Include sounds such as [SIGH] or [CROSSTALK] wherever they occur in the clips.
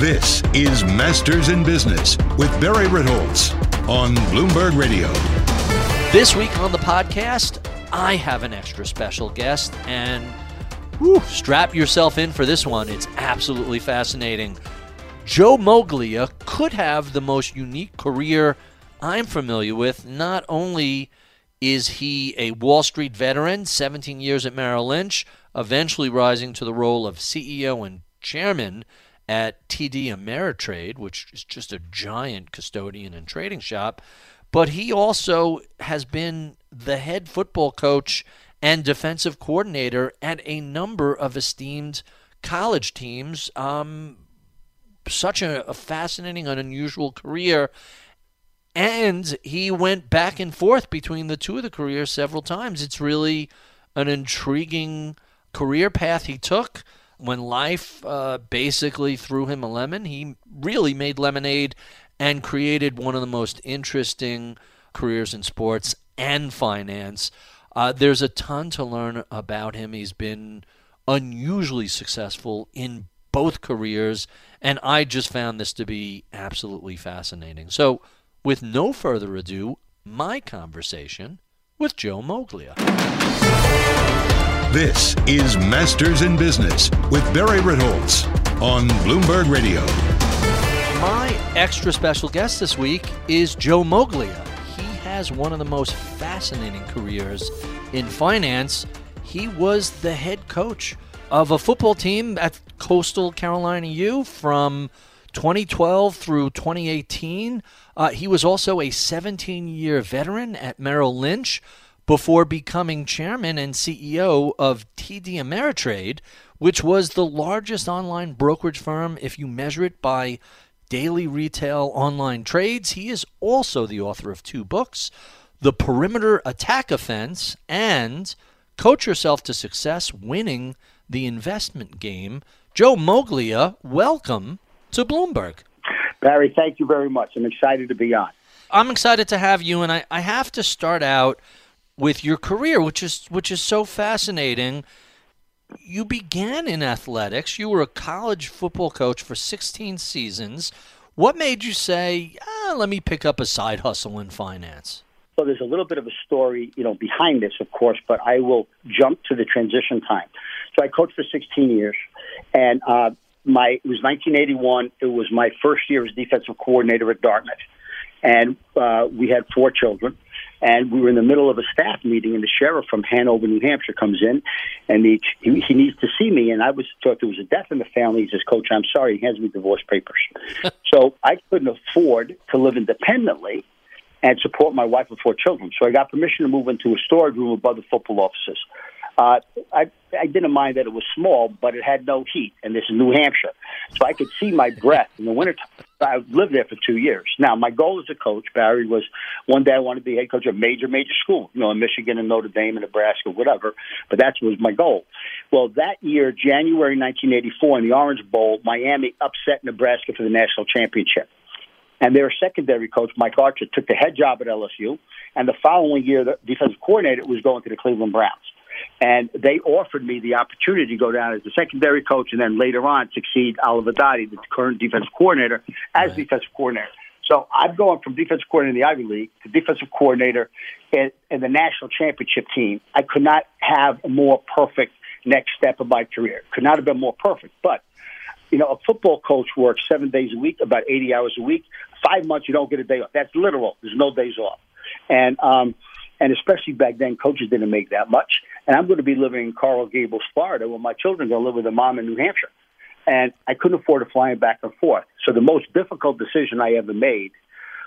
This is Masters in Business with Barry Ritholtz on Bloomberg Radio. This week on the podcast, I have an extra special guest, and whew, strap yourself in for this one. It's absolutely fascinating. Joe Moglia could have the most unique career I'm familiar with. Not only is he a Wall Street veteran, 17 years at Merrill Lynch, eventually rising to the role of CEO and chairman at TD Ameritrade, which is just a giant custodian and trading shop. But he also has been the head football coach and defensive coordinator at a number of esteemed college teams. Um, such a, a fascinating and unusual career. And he went back and forth between the two of the careers several times. It's really an intriguing career path he took when life uh, basically threw him a lemon, he really made lemonade and created one of the most interesting careers in sports and finance. Uh, there's a ton to learn about him. He's been unusually successful in both careers, and I just found this to be absolutely fascinating. So, with no further ado, my conversation with Joe Moglia. This is Masters in Business with Barry Ritholtz on Bloomberg Radio. My extra special guest this week is Joe Moglia. He has one of the most fascinating careers in finance. He was the head coach of a football team at Coastal Carolina U from 2012 through 2018. Uh, he was also a 17 year veteran at Merrill Lynch before becoming chairman and CEO of TD Ameritrade, which was the largest online brokerage firm if you measure it by daily retail online trades. He is also the author of two books The Perimeter Attack Offense and Coach Yourself to Success Winning the Investment Game. Joe Moglia, welcome to Bloomberg. Barry, thank you very much. I'm excited to be on. I'm excited to have you, and I, I have to start out with your career, which is which is so fascinating. You began in athletics. You were a college football coach for 16 seasons. What made you say, ah, "Let me pick up a side hustle in finance"? So there's a little bit of a story, you know, behind this, of course, but I will jump to the transition time. So I coached for 16 years, and uh, my it was 1981. It was my first year as defensive coordinator at Dartmouth, and uh, we had four children. And we were in the middle of a staff meeting, and the sheriff from Hanover, New Hampshire, comes in, and he he, he needs to see me. And I was thought there was a death in the family. He says, "Coach, I'm sorry." He hands me divorce papers. [LAUGHS] so I couldn't afford to live independently and support my wife and four children. So I got permission to move into a storage room above the football offices. Uh, I, I didn't mind that it was small, but it had no heat, and this is New Hampshire, so I could see my breath in the wintertime. I lived there for two years. Now, my goal as a coach, Barry, was one day I wanted to be head coach of a major, major school, you know, in Michigan and Notre Dame and Nebraska, whatever. But that was my goal. Well, that year, January 1984, in the Orange Bowl, Miami upset Nebraska for the national championship. And their secondary coach, Mike Archer, took the head job at LSU. And the following year, the defensive coordinator was going to the Cleveland Browns. And they offered me the opportunity to go down as the secondary coach and then later on succeed Oliver Dottie, the current defensive coordinator, as right. defensive coordinator. So I'm going from defensive coordinator in the Ivy League to defensive coordinator in, in the national championship team. I could not have a more perfect next step of my career. Could not have been more perfect. But, you know, a football coach works seven days a week, about 80 hours a week. Five months, you don't get a day off. That's literal. There's no days off. And, um, and especially back then, coaches didn't make that much. And I'm going to be living in Coral Gables, Florida, where my children are going to live with their mom in New Hampshire. And I couldn't afford to fly back and forth. So the most difficult decision I ever made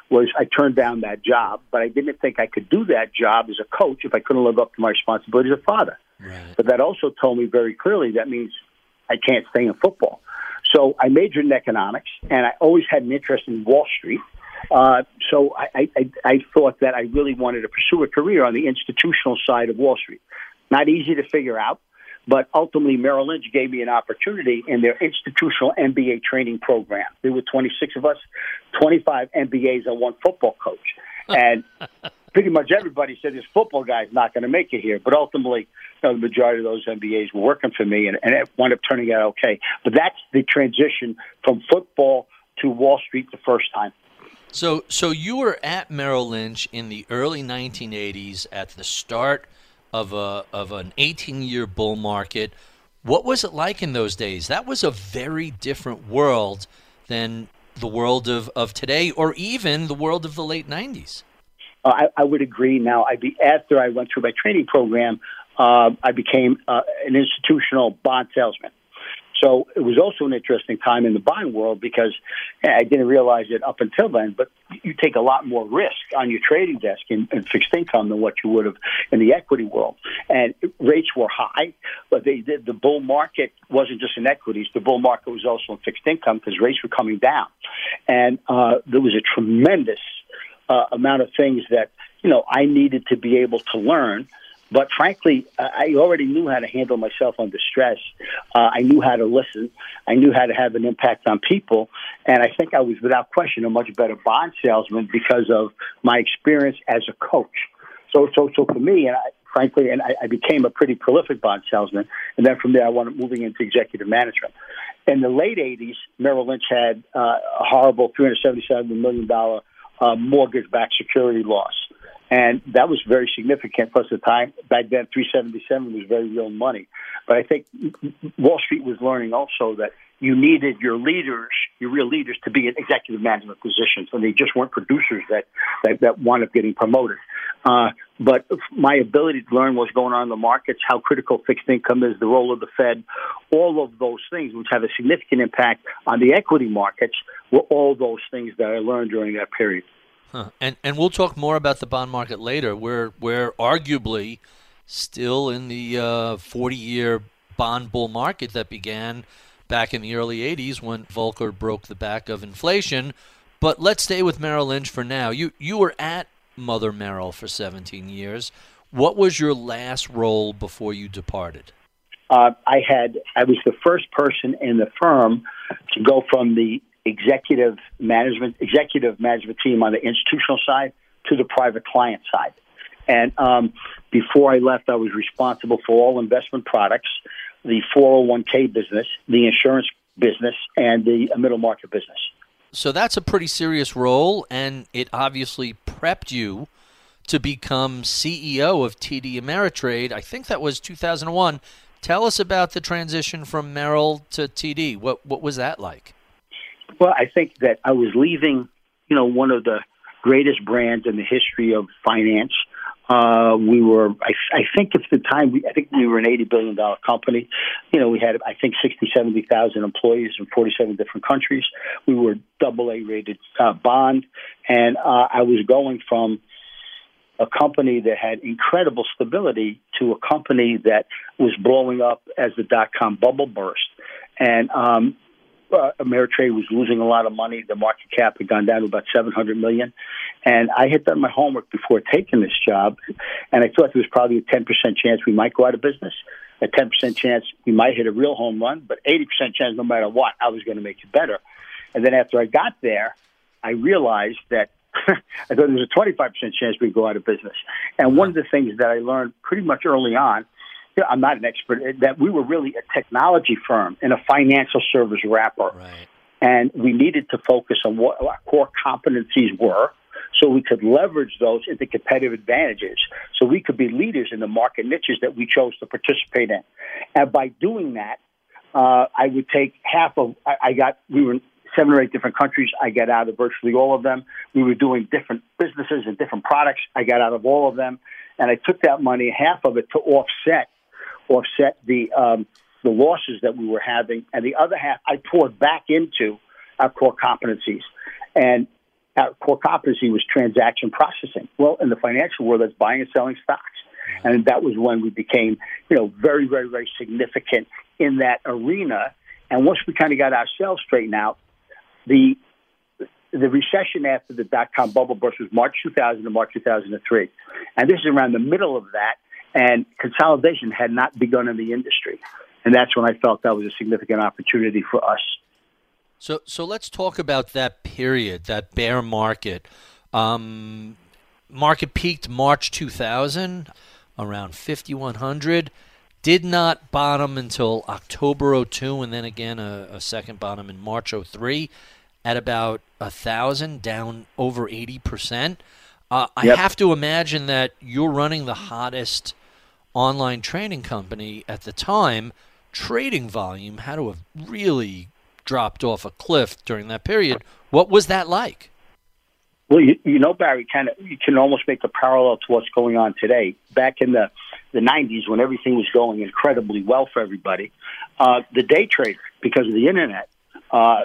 was I turned down that job, but I didn't think I could do that job as a coach if I couldn't live up to my responsibility as a father. Right. But that also told me very clearly that means I can't stay in football. So I majored in economics, and I always had an interest in Wall Street. Uh, so I, I, I thought that I really wanted to pursue a career on the institutional side of Wall Street. Not easy to figure out, but ultimately Merrill Lynch gave me an opportunity in their institutional MBA training program. There were 26 of us, 25 MBAs and one football coach. And [LAUGHS] pretty much everybody said this football guy's not going to make it here. But ultimately, you know, the majority of those MBAs were working for me, and, and it wound up turning out okay. But that's the transition from football to Wall Street the first time. So, so you were at Merrill Lynch in the early 1980s at the start of a of an 18-year bull market. What was it like in those days? That was a very different world than the world of, of today, or even the world of the late 90s. Uh, I, I would agree. Now, I'd be after I went through my training program, uh, I became uh, an institutional bond salesman. So it was also an interesting time in the bond world because I didn't realize it up until then, but you take a lot more risk on your trading desk in, in fixed income than what you would have in the equity world. And rates were high, but they did, the bull market wasn't just in equities. The bull market was also in fixed income because rates were coming down. And uh, there was a tremendous uh, amount of things that, you know, I needed to be able to learn – but frankly, I already knew how to handle myself under stress. Uh, I knew how to listen. I knew how to have an impact on people. And I think I was, without question, a much better bond salesman because of my experience as a coach. So, so, so for me, and I, frankly, and I, I became a pretty prolific bond salesman. And then from there, I up moving into executive management. In the late 80s, Merrill Lynch had uh, a horrible $377 million uh, mortgage backed security loss and that was very significant. Plus, the time back then, 377 was very real money. But I think Wall Street was learning also that you needed your leaders, your real leaders, to be in executive management positions, and they just weren't producers that that, that wound up getting promoted. Uh, but my ability to learn what's going on in the markets, how critical fixed income is, the role of the Fed, all of those things, which have a significant impact on the equity markets, were all those things that I learned during that period. Huh. And and we'll talk more about the bond market later. We're we're arguably still in the uh, 40 year bond bull market that began back in the early 80s when Volcker broke the back of inflation. But let's stay with Merrill Lynch for now. You you were at Mother Merrill for 17 years. What was your last role before you departed? Uh, I had I was the first person in the firm to go from the executive management executive management team on the institutional side to the private client side. And um, before I left, I was responsible for all investment products, the 401k business, the insurance business, and the middle market business. So that's a pretty serious role, and it obviously prepped you to become CEO of TD Ameritrade. I think that was 2001. Tell us about the transition from Merrill to TD. What what was that like? Well, I think that I was leaving, you know, one of the greatest brands in the history of finance. Uh, we were, I, I think at the time, we, I think we were an $80 billion company. You know, we had, I think, 60, 70,000 employees in 47 different countries. We were double A rated uh, bond. And uh, I was going from a company that had incredible stability to a company that was blowing up as the dot com bubble burst. And um, uh, Ameritrade was losing a lot of money. The market cap had gone down to about 700 million. And I had done my homework before taking this job, and I thought there was probably a 10% chance we might go out of business, a 10% chance we might hit a real home run, but 80% chance no matter what, I was going to make it better. And then after I got there, I realized that [LAUGHS] I thought there was a 25% chance we'd go out of business. And one of the things that I learned pretty much early on I'm not an expert, that we were really a technology firm and a financial service wrapper. Right. And we needed to focus on what our core competencies were so we could leverage those into competitive advantages so we could be leaders in the market niches that we chose to participate in. And by doing that, uh, I would take half of, I, I got, we were in seven or eight different countries. I got out of virtually all of them. We were doing different businesses and different products. I got out of all of them. And I took that money, half of it, to offset offset the um, the losses that we were having, and the other half I poured back into our core competencies. And our core competency was transaction processing. Well, in the financial world, that's buying and selling stocks. And that was when we became, you know, very, very, very significant in that arena. And once we kind of got ourselves straightened out, the the recession after the dot com bubble burst was March 2000 to March 2003. And this is around the middle of that, and consolidation had not begun in the industry. And that's when I felt that was a significant opportunity for us. So, so let's talk about that period, that bear market. Um, market peaked March 2000, around 5,100. Did not bottom until October 02, and then again a, a second bottom in March 03 at about a thousand, down over 80%. Uh, I yep. have to imagine that you're running the hottest online training company at the time. Trading volume had to have really dropped off a cliff during that period. What was that like? Well, you, you know, Barry, kind of you can almost make a parallel to what's going on today. Back in the the '90s, when everything was going incredibly well for everybody, uh, the day trader, because of the internet, uh,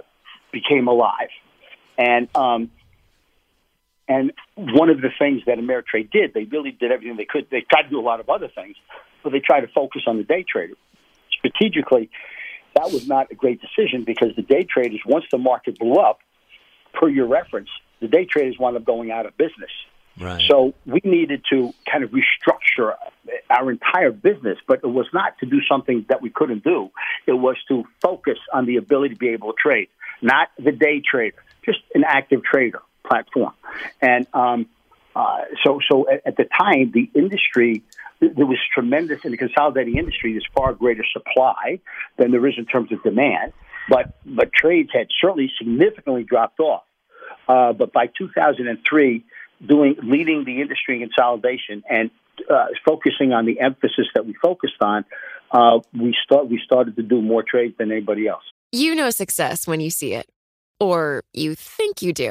became alive, and um, and one of the things that Ameritrade did, they really did everything they could. They tried to do a lot of other things, but they tried to focus on the day trader strategically that was not a great decision because the day traders, once the market blew up, per your reference, the day traders wound up going out of business. Right. So we needed to kind of restructure our entire business, but it was not to do something that we couldn't do. It was to focus on the ability to be able to trade, not the day trader, just an active trader platform. And um, uh, so, so at, at the time, the industry there was tremendous in the consolidating industry. There's far greater supply than there is in terms of demand, but but trades had certainly significantly dropped off. Uh, but by 2003, doing leading the industry in consolidation and uh, focusing on the emphasis that we focused on, uh, we start we started to do more trades than anybody else. You know success when you see it, or you think you do.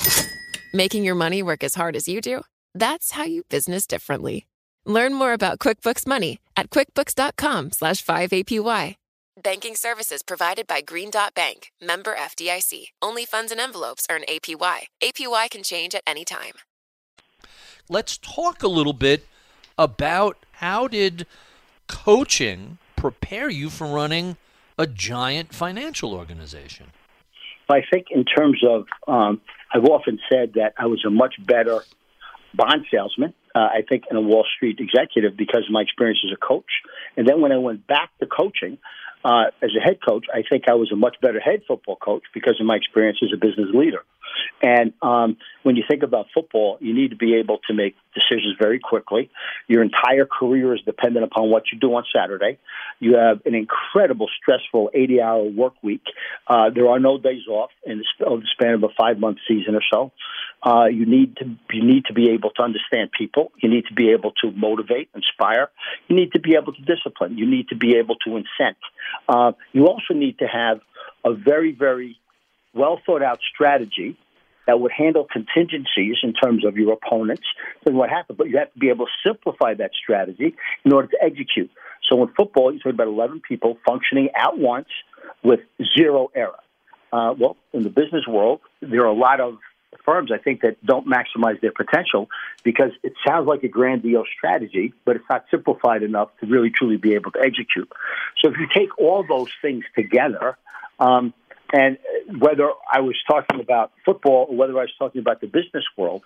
Making your money work as hard as you do? That's how you business differently. Learn more about QuickBooks Money at quickbooks.com/5APY. Banking services provided by Green Dot Bank, member FDIC. Only funds and envelopes earn APY. APY can change at any time. Let's talk a little bit about how did coaching prepare you for running a giant financial organization? I think in terms of, um, I've often said that I was a much better bond salesman uh, I think, in a Wall Street executive because of my experience as a coach. And then when I went back to coaching uh, as a head coach, I think I was a much better head football coach because of my experience as a business leader. And um, when you think about football, you need to be able to make decisions very quickly. Your entire career is dependent upon what you do on Saturday. You have an incredible, stressful 80 hour work week. Uh, there are no days off in the, span of a five month season or so. Uh, you need to you need to be able to understand people. You need to be able to motivate, inspire. You need to be able to discipline. You need to be able to incent. Uh, you also need to have a very very well thought out strategy that would handle contingencies in terms of your opponents and what happened. But you have to be able to simplify that strategy in order to execute. So in football, you talk about 11 people functioning at once with zero error. Uh, well, in the business world, there are a lot of firms, I think, that don't maximize their potential because it sounds like a grandiose strategy, but it's not simplified enough to really truly be able to execute. So if you take all those things together, um, and whether I was talking about football or whether I was talking about the business world,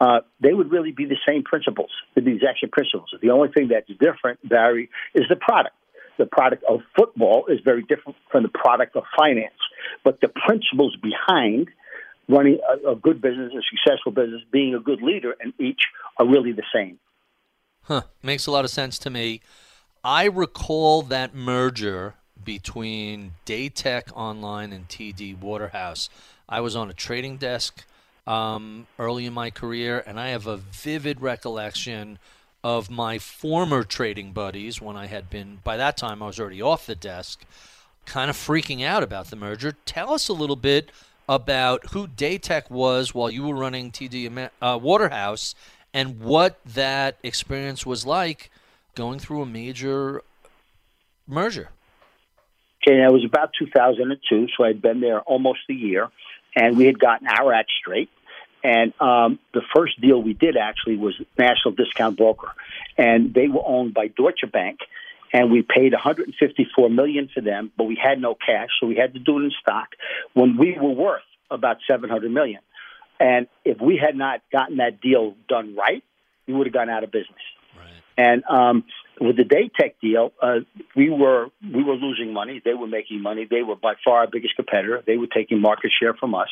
uh, they would really be the same principles, the exact same principles. The only thing that's different, Barry, is the product. The product of football is very different from the product of finance, but the principles behind running a, a good business, a successful business, being a good leader, and each are really the same. Huh. Makes a lot of sense to me. I recall that merger between Datek Online and TD Waterhouse. I was on a trading desk um, early in my career, and I have a vivid recollection of my former trading buddies when I had been, by that time, I was already off the desk. kind of freaking out about the merger. Tell us a little bit about who Datek was while you were running TD uh, Waterhouse and what that experience was like going through a major merger. Okay, it was about 2002, so I'd been there almost a year, and we had gotten our act straight. And um, the first deal we did actually was National Discount Broker, and they were owned by Deutsche Bank, and we paid 154 million for them, but we had no cash, so we had to do it in stock. When we were worth about 700 million, and if we had not gotten that deal done right, we would have gone out of business. Right. And um, with the Datek deal, uh, we were we were losing money. They were making money. They were by far our biggest competitor. They were taking market share from us,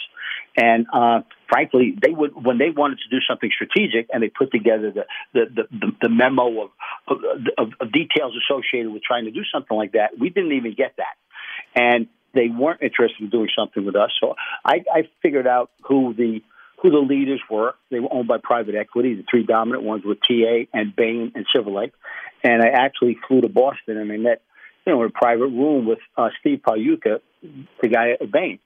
and uh, frankly, they would when they wanted to do something strategic and they put together the the the, the memo of, of, of details associated with trying to do something like that. We didn't even get that, and they weren't interested in doing something with us. So I, I figured out who the who the leaders were. They were owned by private equity. The three dominant ones were TA and Bain and Lake. And I actually flew to Boston and I met, you know, in a private room with uh, Steve Pagliuca, the guy at Bain.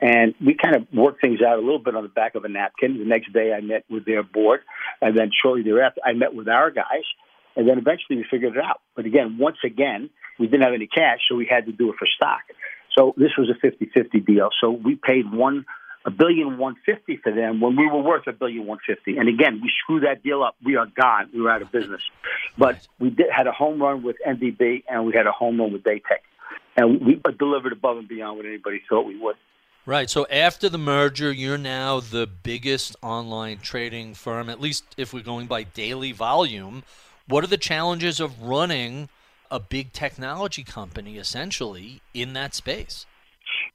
And we kind of worked things out a little bit on the back of a napkin. The next day I met with their board. And then shortly thereafter, I met with our guys. And then eventually we figured it out. But again, once again, we didn't have any cash, so we had to do it for stock. So this was a 50-50 deal. So we paid one a billion one fifty for them when we were worth a billion one fifty. And again, we screwed that deal up. We are gone. We were out of business. But we did had a home run with NDB and we had a home run with Datek, and we delivered above and beyond what anybody thought we would. Right. So after the merger, you're now the biggest online trading firm, at least if we're going by daily volume. What are the challenges of running a big technology company essentially in that space?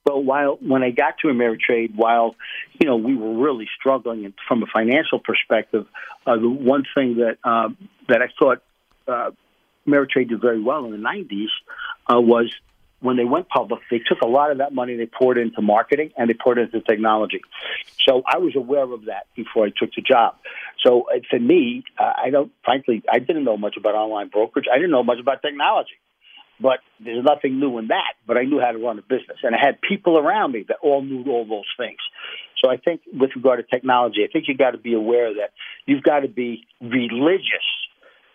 But while when I got to Ameritrade, while you know we were really struggling from a financial perspective, uh, the one thing that uh, that I thought uh, Ameritrade did very well in the '90s uh, was when they went public, they took a lot of that money, they poured into marketing, and they poured into technology. So I was aware of that before I took the job. So uh, for me, uh, I don't, frankly, I didn't know much about online brokerage. I didn't know much about technology. But there's nothing new in that. But I knew how to run a business, and I had people around me that all knew all those things. So I think, with regard to technology, I think you've got to be aware that you've got to be religious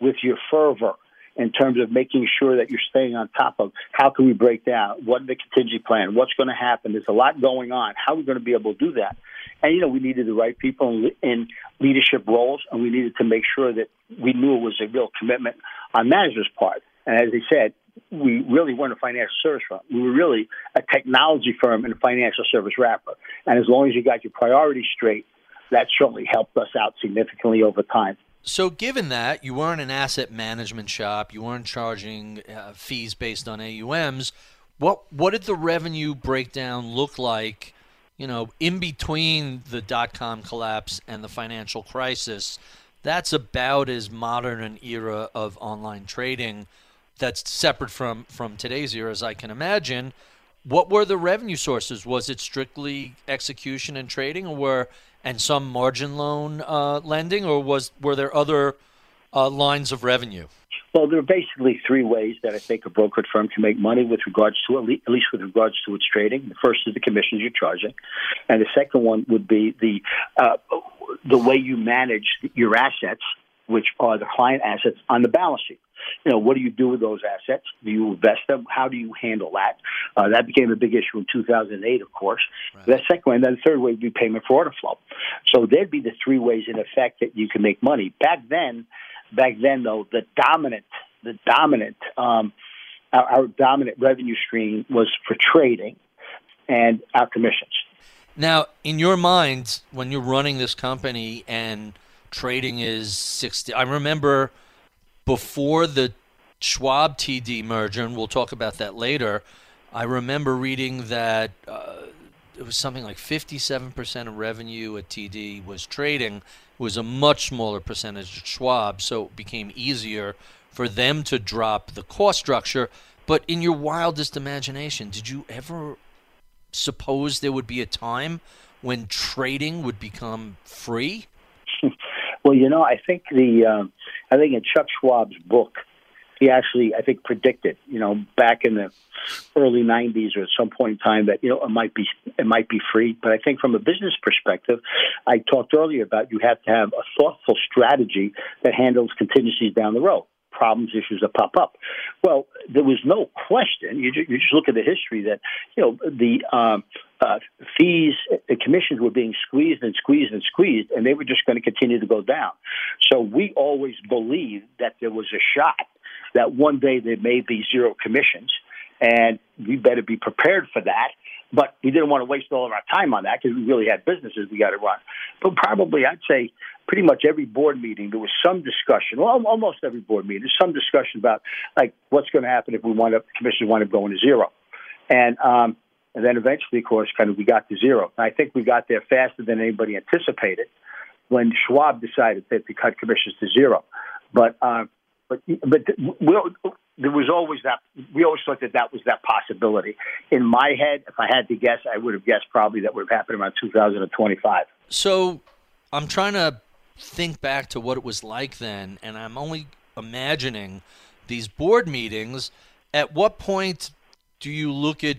with your fervor in terms of making sure that you're staying on top of how can we break down, what the contingency plan, what's going to happen. There's a lot going on. How are we going to be able to do that? And you know, we needed the right people in, leadership roles, and we needed to make sure that we knew it was a real commitment on management's part. And as I said, we really weren't a financial service firm. We were really a technology firm and a financial service wrapper. And as long as you got your priorities straight, that certainly helped us out significantly over time. So, given that you weren't an asset management shop, you weren't charging uh, fees based on AUMs, what what did the revenue breakdown look like? You know, in between the dot com collapse and the financial crisis, that's about as modern an era of online trading that's separate from from today's era as I can imagine. What were the revenue sources? Was it strictly execution and trading, or were and some margin loan uh, lending, or was were there other uh, lines of revenue? Well, there are basically three ways that I think a brokerage firm can make money with regards to at least with regards to its trading. The first is the commissions you're charging, and the second one would be the uh, the way you manage your assets, which are the client assets on the balance sheet you know, what do you do with those assets? Do you invest them? How do you handle that? Uh, that became a big issue in 2008, of course. Right. The second way, and then the third way would be payment for order flow. So there'd be the three ways in effect that you can make money. Back then, back then though, the dominant, the dominant, um, our, our dominant revenue stream was for trading and our commissions. Now, in your mind, when you're running this company and trading is 60, I remember before the Schwab TD merger, and we'll talk about that later, I remember reading that uh, it was something like 57% of revenue at TD was trading. It was a much smaller percentage at Schwab, so it became easier for them to drop the cost structure. But in your wildest imagination, did you ever suppose there would be a time when trading would become free? Well, you know, I think the uh, I think in Chuck Schwab's book, he actually, I think, predicted, you know, back in the early '90s or at some point in time that you know it might be it might be free. But I think from a business perspective, I talked earlier about you have to have a thoughtful strategy that handles contingencies down the road problems, issues that pop up. Well, there was no question. You just, you just look at the history that you know the um, uh, fees, commissions were being squeezed and squeezed and squeezed, and they were just going to continue to go down. So we always believed that there was a shot that one day there may be zero commissions, and we better be prepared for that. But we didn't want to waste all of our time on that because we really had businesses we got to run. But probably, I'd say, pretty much every board meeting there was some discussion. Well, almost every board meeting, there's some discussion about like what's going to happen if we wind up commissioners wind up going to zero, and um, and then eventually, of course, kind of we got to zero. And I think we got there faster than anybody anticipated when Schwab decided that to cut commissions to zero. But uh, but but we'll, there was always that. We always thought that that was that possibility. In my head, if I had to guess, I would have guessed probably that would have happened around 2025. So, I'm trying to think back to what it was like then, and I'm only imagining these board meetings. At what point do you look at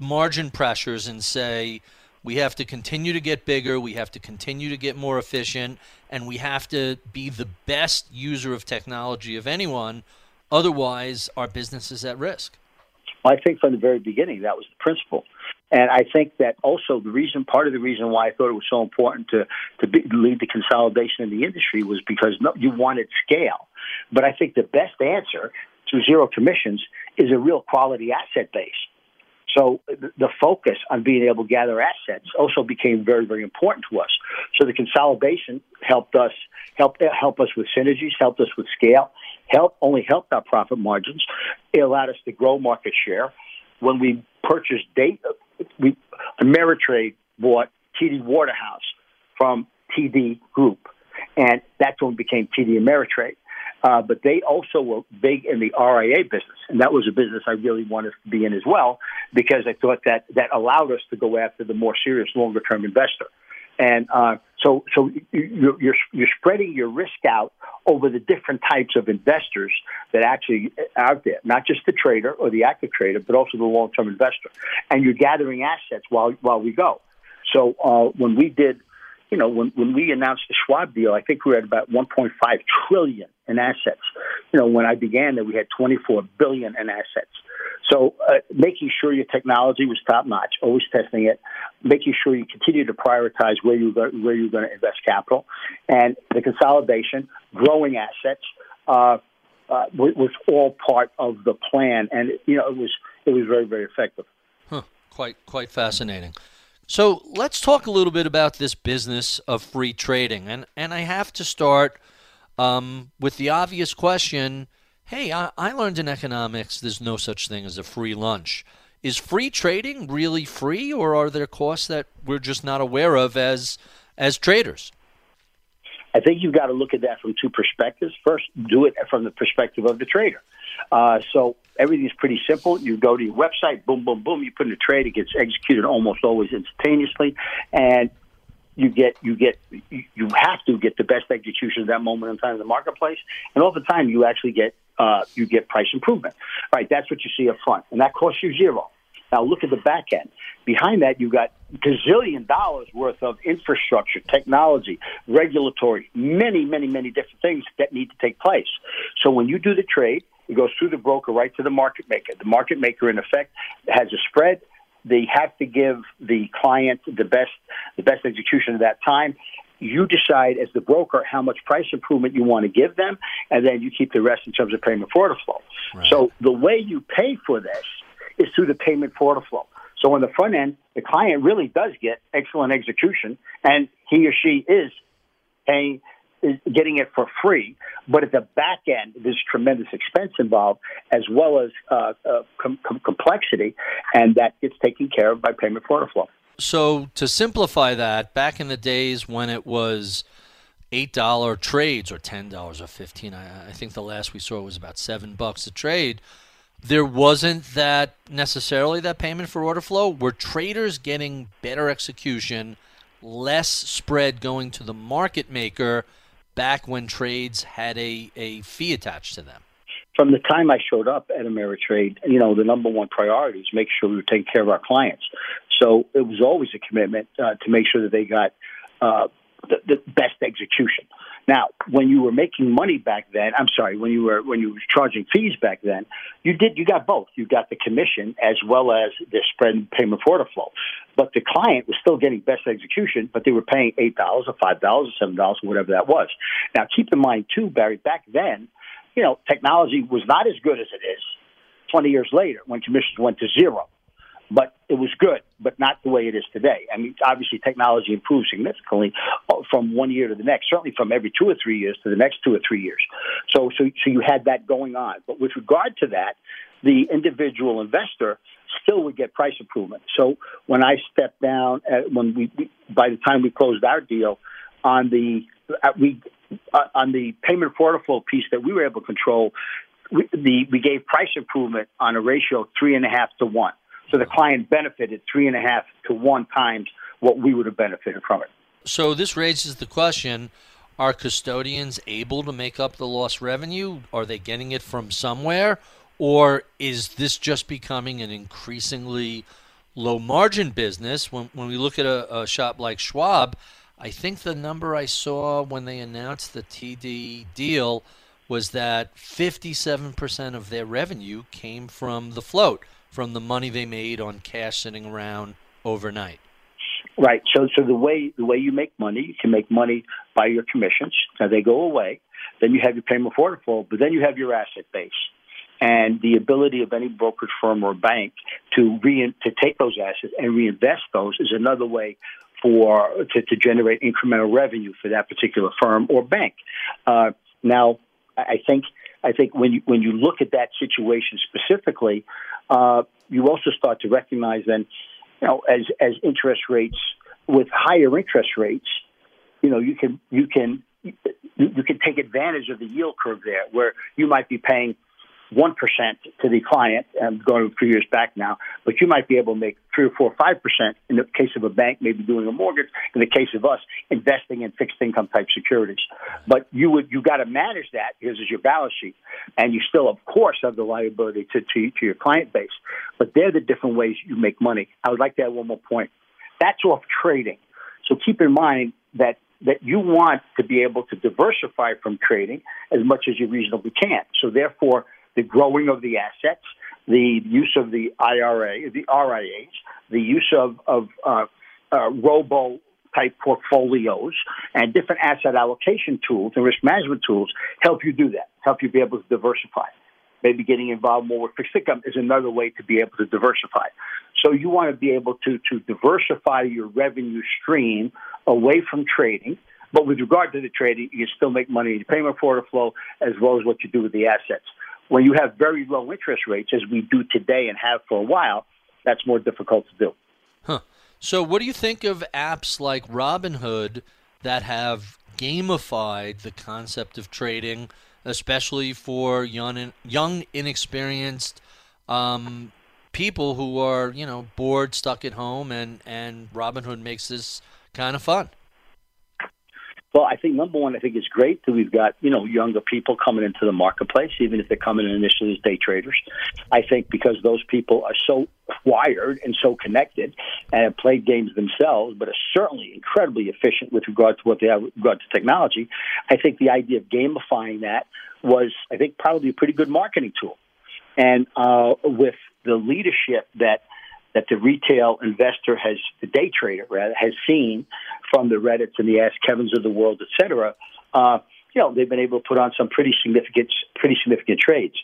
margin pressures and say? we have to continue to get bigger, we have to continue to get more efficient, and we have to be the best user of technology of anyone. Otherwise, our business is at risk. Well, I think from the very beginning that was the principle. And I think that also the reason, part of the reason why I thought it was so important to to be, lead the consolidation in the industry was because no, you wanted scale. But I think the best answer to zero commissions is a real quality asset base. So the focus on being able to gather assets also became very, very important to us. So the consolidation helped us help help us with synergies, helped us with scale, help only helped our profit margins. It allowed us to grow market share. When we purchased Datek, we Ameritrade bought TD Waterhouse from TD Group, and that's when we became TD Ameritrade. Uh, but they also were big in the RIA business, and that was a business I really wanted to be in as well because I thought that that allowed us to go after the more serious, longer term investor. And uh, so, so you're, you're you're spreading your risk out over the different types of investors that actually out there, not just the trader or the active trader, but also the long term investor. And you're gathering assets while while we go. So uh, when we did you know, when, when we announced the Schwab deal, I think we were at about 1.5 trillion in assets. You know, when I began there, we had 24 billion in assets. So uh, making sure your technology was top notch, always testing it, making sure you continue to prioritize where you where you're going to invest capital, and the consolidation, growing assets. Uh, uh, was all part of the plan, and you know it was it was very very effective. Huh. Quite quite fascinating. So let's talk a little bit about this business of free trading. And, and I have to start um, with the obvious question hey, I, I learned in economics there's no such thing as a free lunch. Is free trading really free, or are there costs that we're just not aware of as, as traders? I think you've got to look at that from two perspectives. First, do it from the perspective of the trader. Uh, so everything's pretty simple. You go to your website, boom, boom, boom. You put in a trade. It gets executed almost always instantaneously, and you get you get you have to get the best execution at that moment in time in the marketplace, and all the time you actually get uh, you get price improvement. Right, that's what you see up front, and that costs you zero. Now look at the back end. Behind that, you've got gazillion dollars worth of infrastructure, technology, regulatory, many, many, many different things that need to take place. So when you do the trade, it goes through the broker right to the market maker. The market maker, in effect, has a spread. They have to give the client the best the best execution at that time. You decide as the broker how much price improvement you want to give them, and then you keep the rest in terms of payment for order flow. Right. So the way you pay for this is through the payment for order flow. So on the front end, the client really does get excellent execution, and he or she is paying getting it for free, but at the back end, there's tremendous expense involved as well as uh, uh, com- com- complexity, and that gets taken care of by payment for order flow. So, to simplify that, back in the days when it was eight dollar trades or ten dollars or fifteen, I, I think the last we saw was about seven bucks a trade. There wasn't that necessarily that payment for order flow. Were traders getting better execution, less spread going to the market maker? Back when trades had a, a fee attached to them? from the time I showed up at Ameritrade, you know, the number one priority is make sure we were taking care of our clients. So it was always a commitment uh, to make sure that they got uh, the, the best execution. Now, when you were making money back then, I'm sorry, when you were when you were charging fees back then, you did you got both. You got the commission as well as the spread and payment for order flow. But the client was still getting best execution, but they were paying eight dollars or five dollars or seven dollars or whatever that was. Now, keep in mind too, Barry, back then, you know, technology was not as good as it is 20 years later when commissions went to zero but it was good, but not the way it is today. I mean, obviously, technology improves significantly uh, from one year to the next, certainly from every two or three years to the next two or three years. So, so, so you had that going on. But with regard to that, the individual investor still would get price improvement. So when I stepped down, at, when we, by the time we closed our deal on the uh, we uh, on the payment flow piece that we were able to control, we, the we gave price improvement on a ratio of three and a half to one. So the client benefited three and a half to one times what we would have benefited from it. So this raises the question are custodians able to make up the lost revenue? Are they getting it from somewhere? Or is this just becoming an increasingly low margin business? When, when we look at a, a shop like Schwab, I think the number I saw when they announced the TD deal was that 57% of their revenue came from the float from the money they made on cash sitting around overnight. Right. So, so the way the way you make money, you can make money by your commissions. Now they go away. Then you have your payment flow, but then you have your asset base and the ability of any brokerage firm or bank to re- to take those assets and reinvest those is another way for to, to generate incremental revenue for that particular firm or bank. Uh, now, I think I think when you when you look at that situation specifically, uh, you also start to recognize then, you know, as as interest rates with higher interest rates, you know, you can you can you can take advantage of the yield curve there, where you might be paying 1% to the client, I'm going a few years back now, but you might be able to make 3 or 4 or 5% in the case of a bank, maybe doing a mortgage, in the case of us, investing in fixed income type securities. But you would, you got to manage that because it's your balance sheet. And you still, of course, have the liability to, to, to your client base. But they're the different ways you make money. I would like to add one more point. That's off trading. So keep in mind that that you want to be able to diversify from trading as much as you reasonably can. So therefore, the growing of the assets, the use of the IRA, the RIAs, the use of, of uh, uh, robo type portfolios and different asset allocation tools and risk management tools help you do that, help you be able to diversify. Maybe getting involved more with fixed income is another way to be able to diversify. So you want to be able to, to diversify your revenue stream away from trading. But with regard to the trading, you still make money in your payment for order flow as well as what you do with the assets. When you have very low interest rates, as we do today and have for a while, that's more difficult to do. Huh. So, what do you think of apps like Robinhood that have gamified the concept of trading, especially for young, young inexperienced um, people who are, you know, bored, stuck at home, and and Robinhood makes this kind of fun? Well, I think number one, I think it's great that we've got you know younger people coming into the marketplace, even if they're coming in initially as day traders. I think because those people are so wired and so connected and have played games themselves, but are certainly incredibly efficient with regard to what they have with regard to technology. I think the idea of gamifying that was, I think, probably a pretty good marketing tool. And uh, with the leadership that that the retail investor has, the day trader rather, has seen from the Reddits and the Ask Kevin's of the world, et cetera, uh, you know, they've been able to put on some pretty significant, pretty significant trades.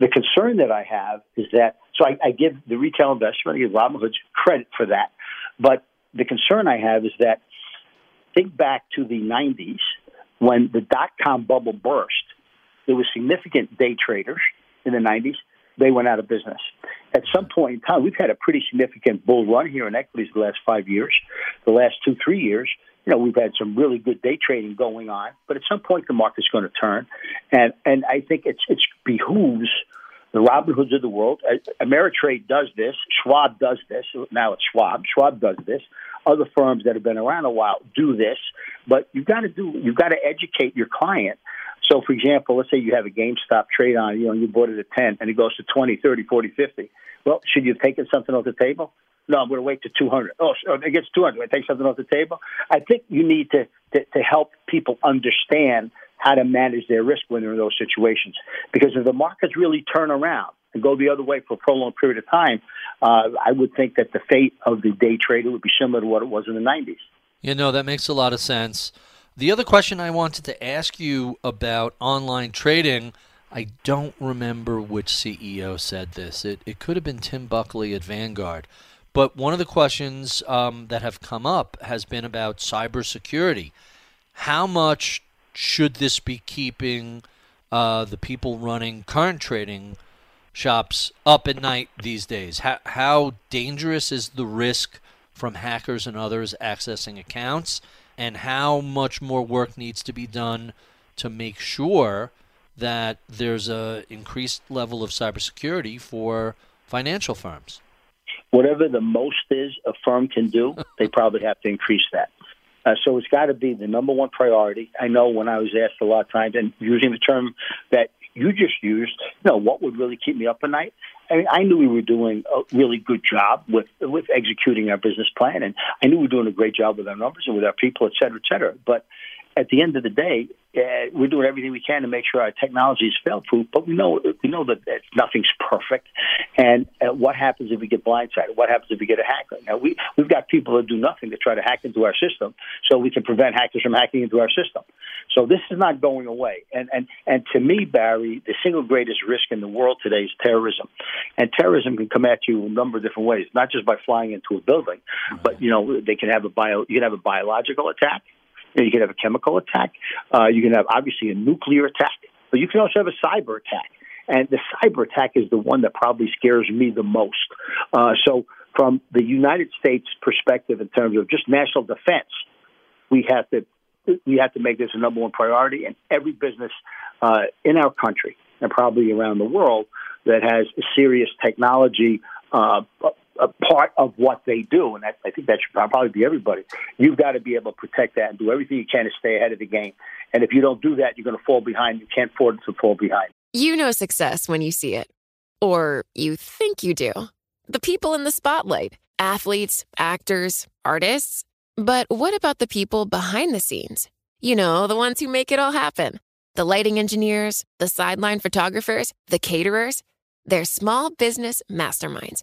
The concern that I have is that, so I, I give the retail investor, I give Robinhood credit for that, but the concern I have is that think back to the 90s when the dot com bubble burst. There was significant day traders in the 90s they went out of business. At some point in time, we've had a pretty significant bull run here in equities the last five years. The last two, three years, you know, we've had some really good day trading going on, but at some point the market's going to turn, and and I think it's it's behooves the Robin Hoods of the world. Uh, Ameritrade does this. Schwab does this. Now it's Schwab. Schwab does this. Other firms that have been around a while do this. But you've got to do. You've got to educate your client So, for example, let's say you have a GameStop trade on, you know, you bought it at 10 and it goes to 20, 30, 40, 50. Well, should you have taken something off the table? No, I'm going to wait to 200. Oh, it gets 200. I take something off the table. I think you need to, to, to help people understand how to manage their risk when they're in those situations. Because if the markets really turn around and go the other way for a prolonged period of time, uh, I would think that the fate of the day trader would be similar to what it was in the 90s. You know, that makes a lot of sense. The other question I wanted to ask you about online trading, I don't remember which CEO said this. It, it could have been Tim Buckley at Vanguard. But one of the questions um, that have come up has been about cybersecurity. How much should this be keeping uh, the people running current trading shops up at night these days? How, how dangerous is the risk from hackers and others accessing accounts? And how much more work needs to be done to make sure that there's a increased level of cybersecurity for financial firms. Whatever the most is a firm can do, [LAUGHS] they probably have to increase that. Uh, so it's got to be the number one priority. I know when I was asked a lot of times, and using the term that you just used, you know, what would really keep me up at night? I mean, I knew we were doing a really good job with with executing our business plan, and I knew we were doing a great job with our numbers and with our people, et cetera, et cetera. But at the end of the day, uh, we're doing everything we can to make sure our technology is fail-proof. But we know we know that, that nothing's perfect. And uh, what happens if we get blindsided? What happens if we get a hacker? Now we we've got people that do nothing to try to hack into our system, so we can prevent hackers from hacking into our system. So this is not going away. And and and to me, Barry, the single greatest risk in the world today is terrorism. And terrorism can come at you a number of different ways, not just by flying into a building, but you know they can have a bio you can have a biological attack you, know, you can have a chemical attack. Uh, you can have obviously a nuclear attack, but you can also have a cyber attack. And the cyber attack is the one that probably scares me the most. Uh, so, from the United States perspective, in terms of just national defense, we have to we have to make this a number one priority. And every business uh, in our country and probably around the world that has serious technology uh, a part of what they do, and I, I think that should probably be everybody. You've got to be able to protect that and do everything you can to stay ahead of the game. And if you don't do that, you're going to fall behind. You can't afford to fall behind. You know success when you see it, or you think you do. The people in the spotlight athletes, actors, artists. But what about the people behind the scenes? You know, the ones who make it all happen the lighting engineers, the sideline photographers, the caterers. They're small business masterminds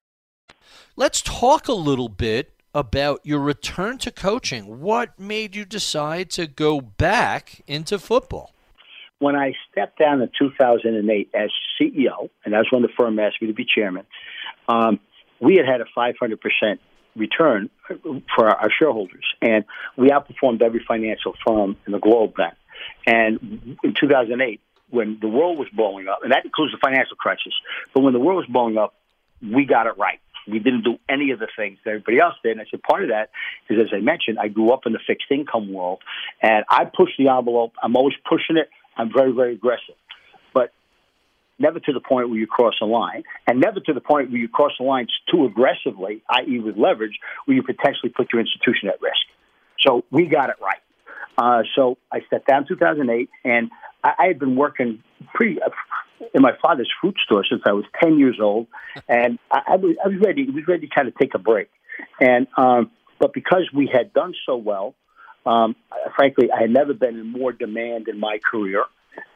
Let's talk a little bit about your return to coaching. What made you decide to go back into football? When I stepped down in 2008 as CEO, and that's when the firm asked me to be chairman, um, we had had a 500% return for our shareholders, and we outperformed every financial firm in the globe then. And in 2008, when the world was blowing up, and that includes the financial crisis, but when the world was blowing up, we got it right. We didn't do any of the things that everybody else did. And I said, part of that is, as I mentioned, I grew up in the fixed income world, and I push the envelope. I'm always pushing it. I'm very, very aggressive, but never to the point where you cross a line, and never to the point where you cross the lines too aggressively, i.e., with leverage, where you potentially put your institution at risk. So we got it right. Uh, so I stepped down in 2008, and I, I had been working pretty uh, in my father's fruit store since I was 10 years old, and I, I, was, I was ready. I was ready to kind of take a break, and um, but because we had done so well, um, frankly, I had never been in more demand in my career,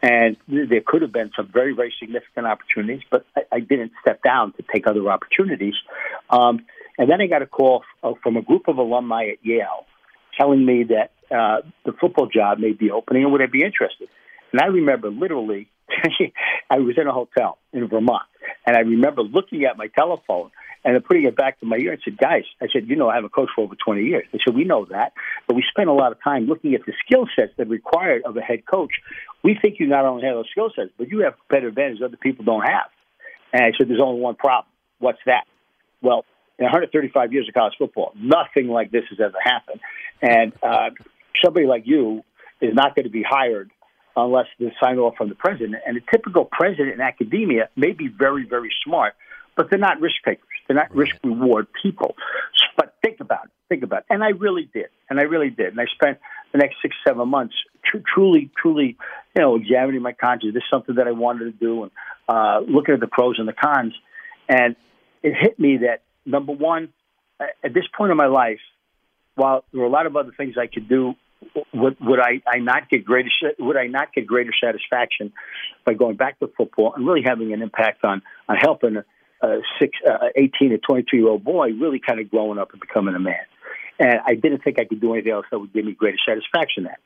and there could have been some very, very significant opportunities, but I, I didn't step down to take other opportunities. Um, and then I got a call from a group of alumni at Yale telling me that uh, the football job may be opening and would I be interested? And I remember literally, [LAUGHS] I was in a hotel in Vermont, and I remember looking at my telephone and putting it back to my ear and said, "Guys," I said, "You know, I have a coach for over 20 years." They said, "We know that." but we spent a lot of time looking at the skill sets that are required of a head coach. We think you not only have those skill sets, but you have better advantages other people don't have. And I said, there's only one problem. What's that? Well, in 135 years of college football, nothing like this has ever happened. And uh, somebody like you is not going to be hired unless they sign off from the president. And a typical president in academia may be very, very smart, but they're not risk takers. They're not risk reward people. But think about it. Think about it. And I really did. And I really did. And I spent the next six, seven months tr- truly, truly, you know, examining my conscience. This is something that I wanted to do and uh, looking at the pros and the cons. And it hit me that, number one, at this point in my life, while there were a lot of other things I could do would would I, I not get greater would I not get greater satisfaction by going back to football and really having an impact on on helping a, a six, uh, 18 to 22 year old boy really kind of growing up and becoming a man. And I didn't think I could do anything else that would give me greater satisfaction. That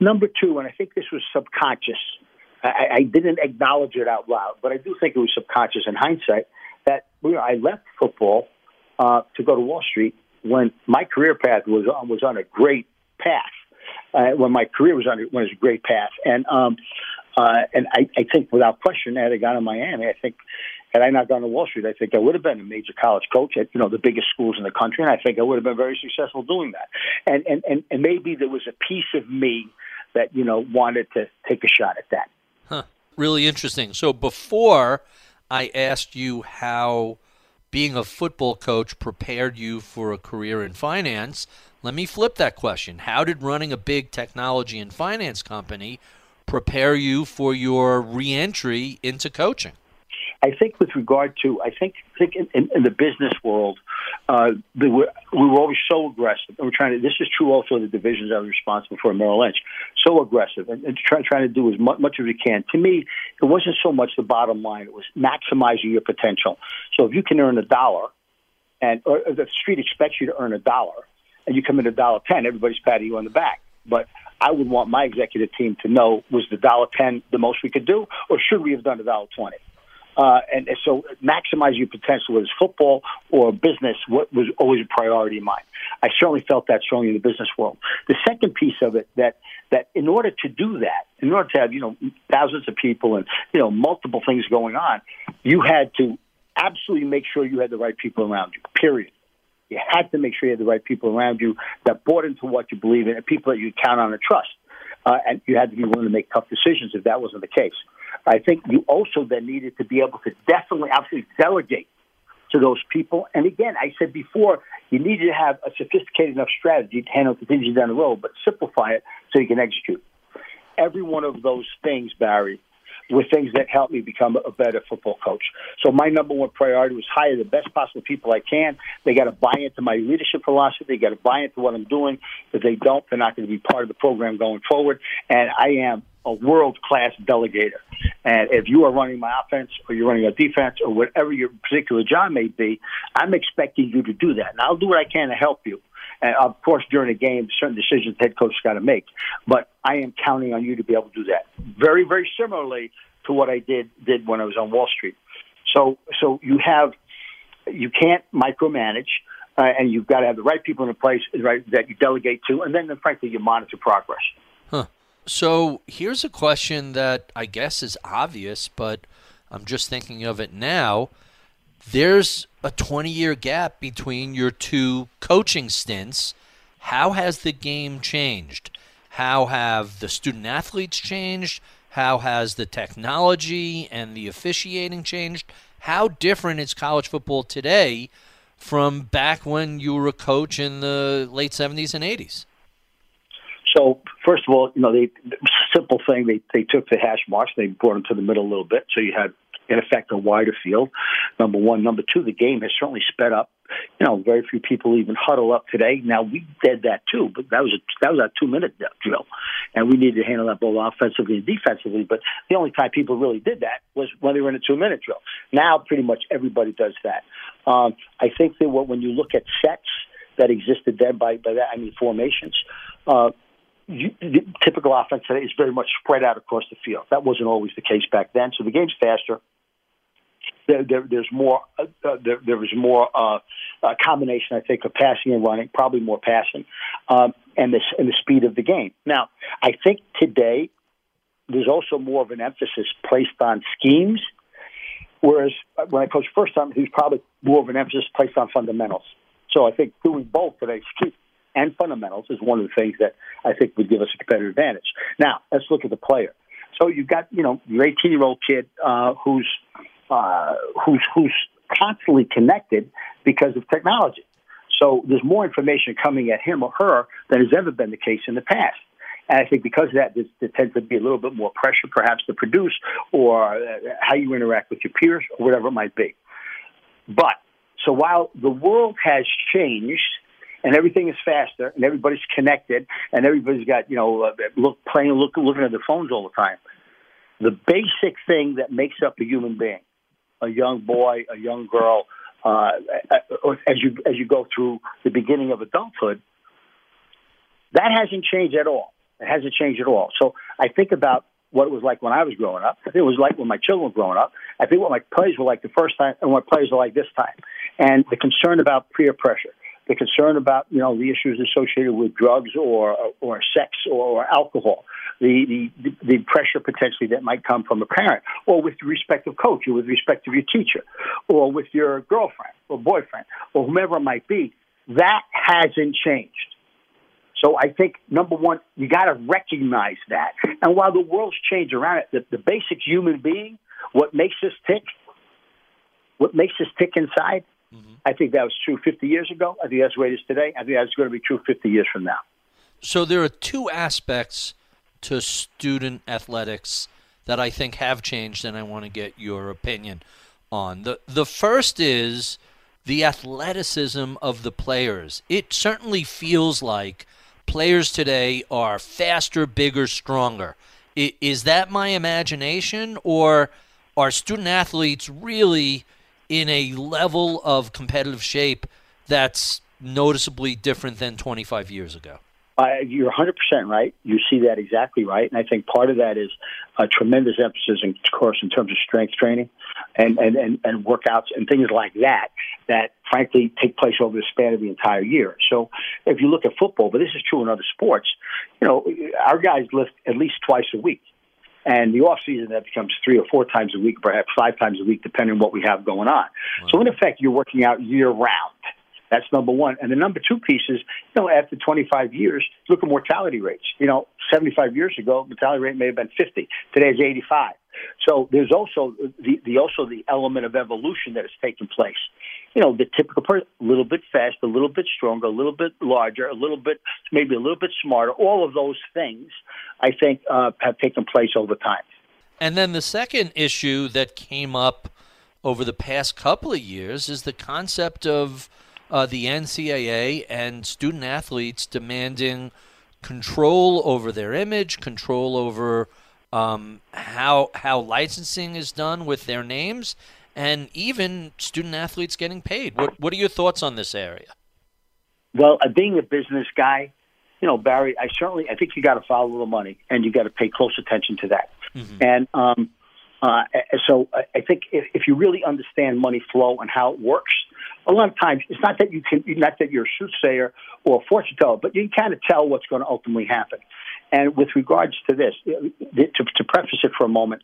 number two, and I think this was subconscious. I, I didn't acknowledge it out loud, but I do think it was subconscious in hindsight that you know, I left football uh, to go to Wall Street when my career path was on, was on a great path uh, when my career was on was a great path. And um, uh, and I, I think without question, had I gone to Miami, I think had I not gone to Wall Street, I think I would have been a major college coach at you know the biggest schools in the country, and I think I would have been very successful doing that. And and and, and maybe there was a piece of me that you know wanted to take a shot at that. Huh. Really interesting. So before I asked you how being a football coach prepared you for a career in finance, let me flip that question. How did running a big technology and finance company prepare you for your reentry into coaching? I think with regard to, I think, think in, in, in the business world, uh, we, were, we were always so aggressive. And we're trying to. This is true also of the divisions I was responsible for at Merrill Lynch. So aggressive and, and try, trying to do as much, much as we can. To me, it wasn't so much the bottom line; it was maximizing your potential. So if you can earn a dollar, and or the street expects you to earn a dollar, and you come in a dollar ten, everybody's patting you on the back. But I would want my executive team to know was the dollar ten the most we could do, or should we have done a dollar twenty? Uh, and, so maximize your potential, whether it's football or business, what was always a priority of mine. I certainly felt that strongly in the business world. The second piece of it that that in order to do that, in order to have you know thousands of people and you know multiple things going on, you had to absolutely make sure you had the right people around you. Period. You had to make sure you had the right people around you that bought into what you believe in, and people that you count on and trust. Uh, and you had to be willing to make tough decisions if that wasn't the case. I think you also then needed to be able to definitely, absolutely delegate to those people. And again, I said before, you needed to have a sophisticated enough strategy to handle contingency down the road, but simplify it so you can execute. Every one of those things, Barry, were things that helped me become a better football coach. So my number one priority was hire the best possible people I can. They got to buy into my leadership philosophy. They got to buy into what I'm doing. If they don't, they're not going to be part of the program going forward. And I am a world class delegator. And if you are running my offense or you're running a defense or whatever your particular job may be, I'm expecting you to do that. And I'll do what I can to help you. And of course, during a game, certain decisions the head coach has got to make. But I am counting on you to be able to do that. Very, very similarly to what I did did when I was on Wall Street. So, so you have you can't micromanage. Uh, and you've got to have the right people in the place right, that you delegate to, and then, frankly, you monitor progress. Huh. So here's a question that I guess is obvious, but I'm just thinking of it now. There's a 20 year gap between your two coaching stints. How has the game changed? How have the student athletes changed? How has the technology and the officiating changed? How different is college football today from back when you were a coach in the late 70s and 80s? So first of all, you know, they simple thing they they took the hash marks, they brought them to the middle a little bit, so you had in effect a wider field. Number one, number two, the game has certainly sped up. You know, very few people even huddle up today. Now we did that too, but that was a that was a two minute drill, and we needed to handle that both offensively and defensively. But the only time people really did that was when they were in a two minute drill. Now pretty much everybody does that. Um, I think that when you look at sets that existed then, by by that I mean formations. Uh, you, typical offense today is very much spread out across the field. That wasn't always the case back then. So the game's faster. There, there, there's more. Uh, uh there, there was more uh, a combination, I think, of passing and running, probably more passing, um, and the and the speed of the game. Now, I think today there's also more of an emphasis placed on schemes, whereas when I coached first time, there's probably more of an emphasis placed on fundamentals. So I think doing both today, and fundamentals, is one of the things that I think would give us a competitive advantage. Now, let's look at the player. So you've got, you know, your 18 year old kid uh, who's uh, who's who's constantly connected because of technology. So there's more information coming at him or her than has ever been the case in the past. And I think because of that, there, there tends to be a little bit more pressure, perhaps, to produce or uh, how you interact with your peers or whatever it might be. But so while the world has changed and everything is faster and everybody's connected and everybody's got you know uh, look playing look, looking at their phones all the time, the basic thing that makes up a human being a young boy, a young girl, uh, as you as you go through the beginning of adulthood, that hasn't changed at all. It hasn't changed at all. So I think about what it was like when I was growing up. I think it was like when my children were growing up. I think what my players were like the first time and what players are like this time. And the concern about peer pressure, the concern about you know the issues associated with drugs or or sex or, alcohol, the, the the pressure potentially that might come from a parent, or with respect of coach, or with respect of your teacher, or with your girlfriend or boyfriend or whomever it might be, that hasn't changed. So I think number one, you got to recognize that. And while the world's changed around it, the, the basic human being, what makes us tick, what makes us tick inside, Mm-hmm. I think that was true 50 years ago. I think that's the way it is today. I think that's going to be true 50 years from now. So there are two aspects to student athletics that I think have changed, and I want to get your opinion on. The the first is the athleticism of the players. It certainly feels like players today are faster, bigger, stronger. Is that my imagination, or are student athletes really in a level of competitive shape that's noticeably different than 25 years ago. Uh, you're 100% right. You see that exactly right. And I think part of that is a tremendous emphasis, in, of course, in terms of strength training and, and, and, and workouts and things like that, that frankly take place over the span of the entire year. So if you look at football, but this is true in other sports, you know, our guys lift at least twice a week. And the off season that becomes three or four times a week, perhaps five times a week, depending on what we have going on. Wow. So in effect, you're working out year round. That's number one. And the number two piece is, you know, after 25 years, look at mortality rates. You know, 75 years ago, mortality rate may have been 50. Today it's 85. So there's also the, the also the element of evolution that has taken place. You know, the typical person, a little bit fast, a little bit stronger, a little bit larger, a little bit maybe a little bit smarter. All of those things, I think, uh, have taken place over time. And then the second issue that came up over the past couple of years is the concept of uh, the NCAA and student athletes demanding control over their image, control over um, how how licensing is done with their names, and even student athletes getting paid. What what are your thoughts on this area? Well, uh, being a business guy, you know, Barry, I certainly I think you got to follow the money and you got to pay close attention to that. Mm-hmm. And um, uh, so I think if, if you really understand money flow and how it works, a lot of times it's not that you can, not that you're a soothsayer or a fortune teller, but you can kind of tell what's going to ultimately happen. And with regards to this, to, to preface it for a moment,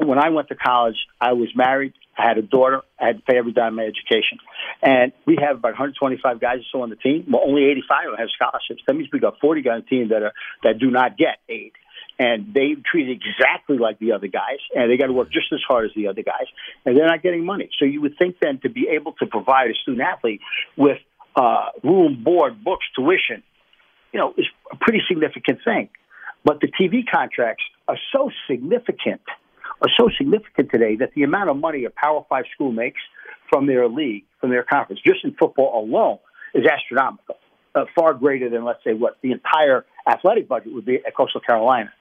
when I went to college, I was married, I had a daughter, I had to pay every dime of my education. And we have about 125 guys or so on the team. Well, only 85 of them have scholarships. That means we got 40 guys on the team that are that do not get aid and they treated exactly like the other guys, and they got to work just as hard as the other guys, and they're not getting money. So you would think then to be able to provide a student athlete with uh, room, board, books, tuition, you know, is a pretty significant thing. But the TV contracts are so significant, are so significant today that the amount of money a Power Five school makes from their league, from their conference, just in football alone, is astronomical. Uh, far greater than, let's say, what the entire athletic budget would be at Coastal Carolina.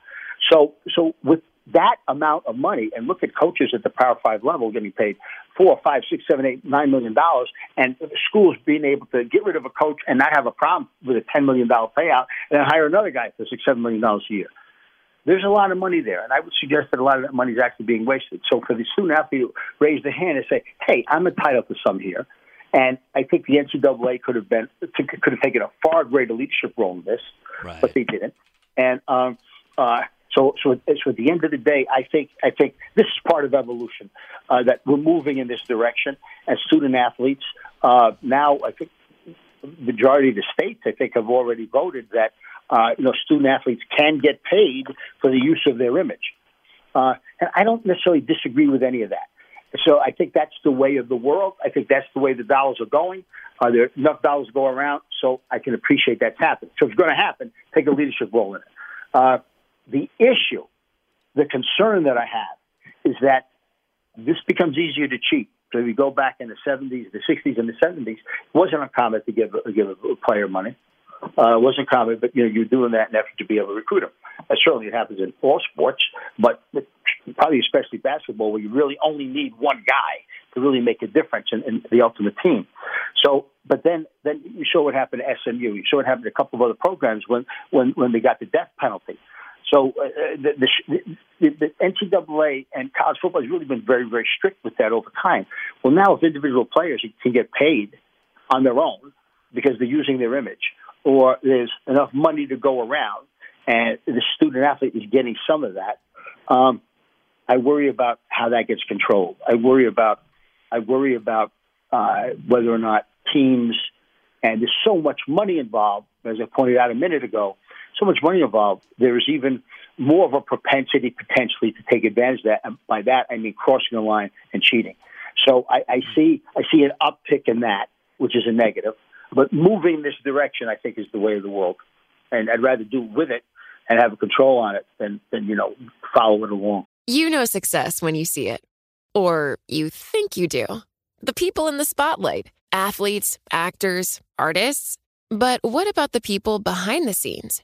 So, so with that amount of money, and look at coaches at the Power Five level getting paid four, five, six, seven, eight, nine million dollars, and schools being able to get rid of a coach and not have a problem with a ten million dollar payout, and then hire another guy for six, seven million dollars a year. there's a lot of money there, and I would suggest that a lot of that money is actually being wasted. So for the student athlete to raise their hand and say, "Hey, I'm entitled to some here," and I think the NCAA could have been could have taken a far greater leadership role in this, right. but they didn't. And um, uh, so, so, so at the end of the day, I think I think this is part of evolution uh, that we're moving in this direction as student athletes. Uh, now, I think the majority of the states, I think, have already voted that uh, you know student athletes can get paid for the use of their image, uh, and I don't necessarily disagree with any of that. So I think that's the way of the world. I think that's the way the dollars are going. Are there enough dollars to go around? So I can appreciate that's happening. So if it's going to happen, take a leadership role in it. Uh, the issue, the concern that I have, is that this becomes easier to cheat. So if you go back in the 70s, the 60s, and the 70s, it wasn't uncommon to give a, give a player money. Uh, it wasn't common, but you know you're doing that in effort to be able to recruit them. Uh, certainly, it happens in all sports, but probably especially basketball, where you really only need one guy to really make a difference in, in the ultimate team. So, but then then you saw what happened to SMU. You saw what happened to a couple of other programs when when when they got the death penalty. So uh, the, the, the, the NCAA and college football has really been very, very strict with that over time. Well, now if individual players can get paid on their own because they're using their image, or there's enough money to go around, and the student athlete is getting some of that, um, I worry about how that gets controlled. I worry about I worry about uh, whether or not teams and there's so much money involved, as I pointed out a minute ago, so much money involved, there is even more of a propensity potentially to take advantage of that. And by that, I mean crossing the line and cheating. So I, I hmm. see I see an uptick in that, which is a negative. But moving this direction, I think, is the way of the world, and I'd rather do with it and have a control on it than than you know follow it along. You know success when you see it, or you think you do. The people in the spotlight: athletes, actors, artists. But what about the people behind the scenes?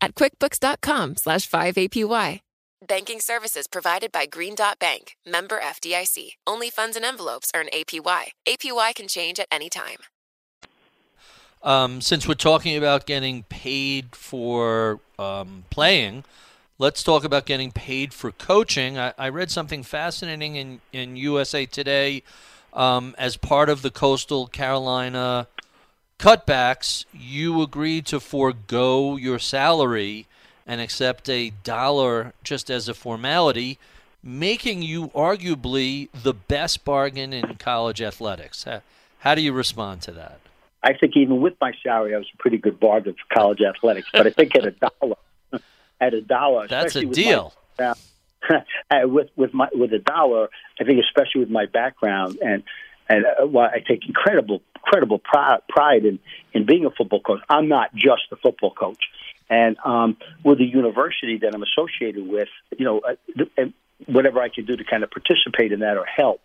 at quickbooks.com slash 5APY. Banking services provided by Green Dot Bank, member FDIC. Only funds and envelopes earn APY. APY can change at any time. Um, since we're talking about getting paid for um, playing, let's talk about getting paid for coaching. I, I read something fascinating in, in USA Today um, as part of the Coastal Carolina cutbacks, you agreed to forego your salary and accept a dollar just as a formality, making you arguably the best bargain in college athletics. How, do you respond to that? I think even with my salary, I was a pretty good bargain for college athletics. But I think at a [LAUGHS] dollar, at a dollar, that's a deal. My, uh, [LAUGHS] with with my with a dollar, I think especially with my background and and uh, I take incredible, incredible pride, in in being a football coach. I'm not just a football coach, and um, with the university that I'm associated with, you know, uh, whatever I can do to kind of participate in that or help,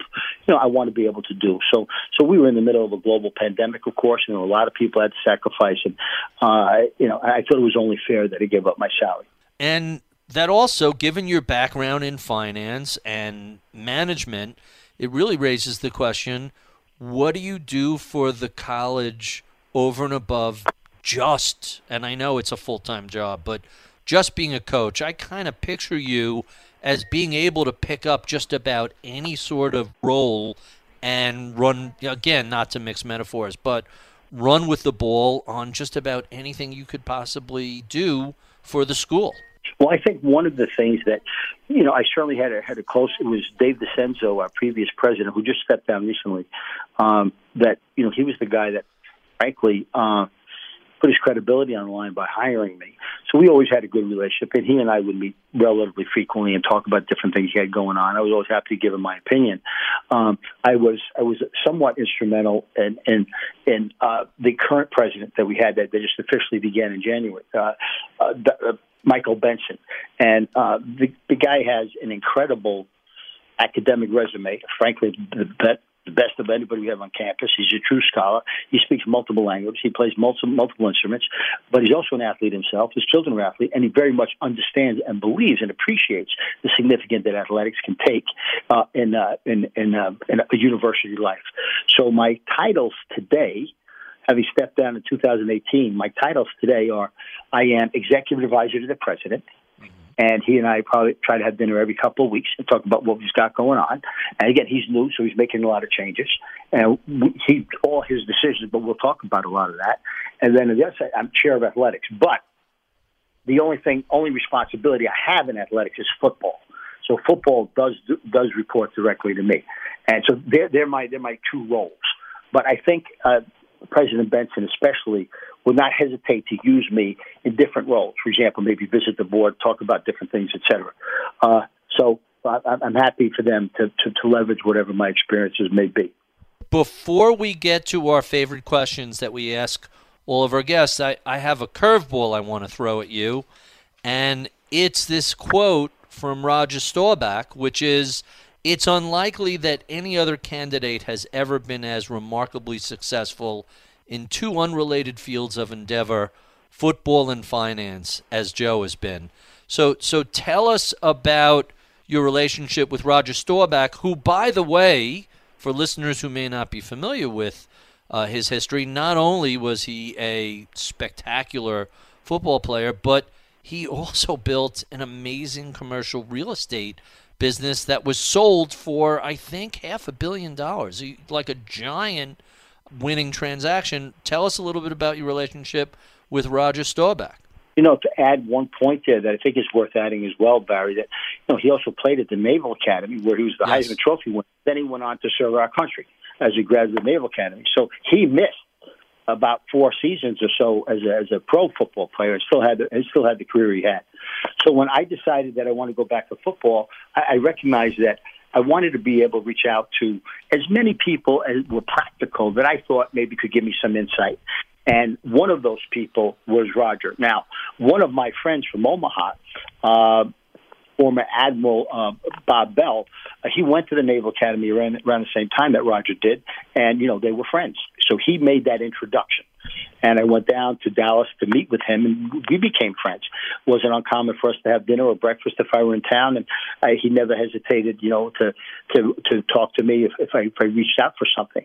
you know, I want to be able to do. So, so we were in the middle of a global pandemic, of course, and a lot of people had to sacrifice, and uh, you know, I thought it was only fair that I gave up my salary. And that also, given your background in finance and management it really raises the question what do you do for the college over and above just, and I know it's a full time job, but just being a coach? I kind of picture you as being able to pick up just about any sort of role and run, again, not to mix metaphors, but run with the ball on just about anything you could possibly do for the school. Well, I think one of the things that, you know, I certainly had a, had a close. It was Dave DeCenzo, our previous president, who just stepped down recently. Um, that you know, he was the guy that, frankly, uh, put his credibility on the line by hiring me. So we always had a good relationship, and he and I would meet relatively frequently and talk about different things he had going on. I was always happy to give him my opinion. Um, I was I was somewhat instrumental in in, in uh, the current president that we had that, that just officially began in January. Uh, uh, Michael Benson, and uh, the the guy has an incredible academic resume. Frankly, the best the best of anybody we have on campus. He's a true scholar. He speaks multiple languages. He plays multiple, multiple instruments, but he's also an athlete himself. His children are athletes, and he very much understands and believes and appreciates the significance that athletics can take uh, in, uh, in, in, uh, in a university life. So my titles today having stepped down in 2018, my titles today are I am executive advisor to the president, and he and I probably try to have dinner every couple of weeks and talk about what he's got going on. And again, he's new, so he's making a lot of changes, and he all his decisions. But we'll talk about a lot of that. And then on the other side, I'm chair of athletics, but the only thing, only responsibility I have in athletics is football. So football does does report directly to me, and so they're they're my they're my two roles. But I think uh, President Benson, especially, would not hesitate to use me in different roles. For example, maybe visit the board, talk about different things, etc. Uh, so I, I'm happy for them to, to, to leverage whatever my experiences may be. Before we get to our favorite questions that we ask all of our guests, I, I have a curveball I want to throw at you. And it's this quote from Roger Staubach, which is It's unlikely that any other candidate has ever been as remarkably successful in two unrelated fields of endeavor, football and finance, as Joe has been. So, so tell us about your relationship with Roger Staubach, who, by the way, for listeners who may not be familiar with uh, his history, not only was he a spectacular football player, but he [LAUGHS] also built an amazing commercial real estate business that was sold for, I think, half a billion dollars, like a giant winning transaction. Tell us a little bit about your relationship with Roger Staubach. You know, to add one point there that I think is worth adding as well, Barry, that you know he also played at the Naval Academy where he was the yes. Heisman Trophy winner. Then he went on to serve our country as a graduate of the Naval Academy. So he missed about four seasons or so as a, as a pro football player and still had the, and still had the career he had. So when I decided that I want to go back to football, I, I recognized that I wanted to be able to reach out to as many people as were practical that I thought maybe could give me some insight. And one of those people was Roger. Now, one of my friends from Omaha, uh, former Admiral uh, Bob Bell, uh, he went to the Naval Academy around, around the same time that Roger did, and you know they were friends. So he made that introduction, and I went down to Dallas to meet with him, and we became friends. It wasn't uncommon for us to have dinner or breakfast if I were in town, and I, he never hesitated, you know, to to to talk to me if, if I if I reached out for something.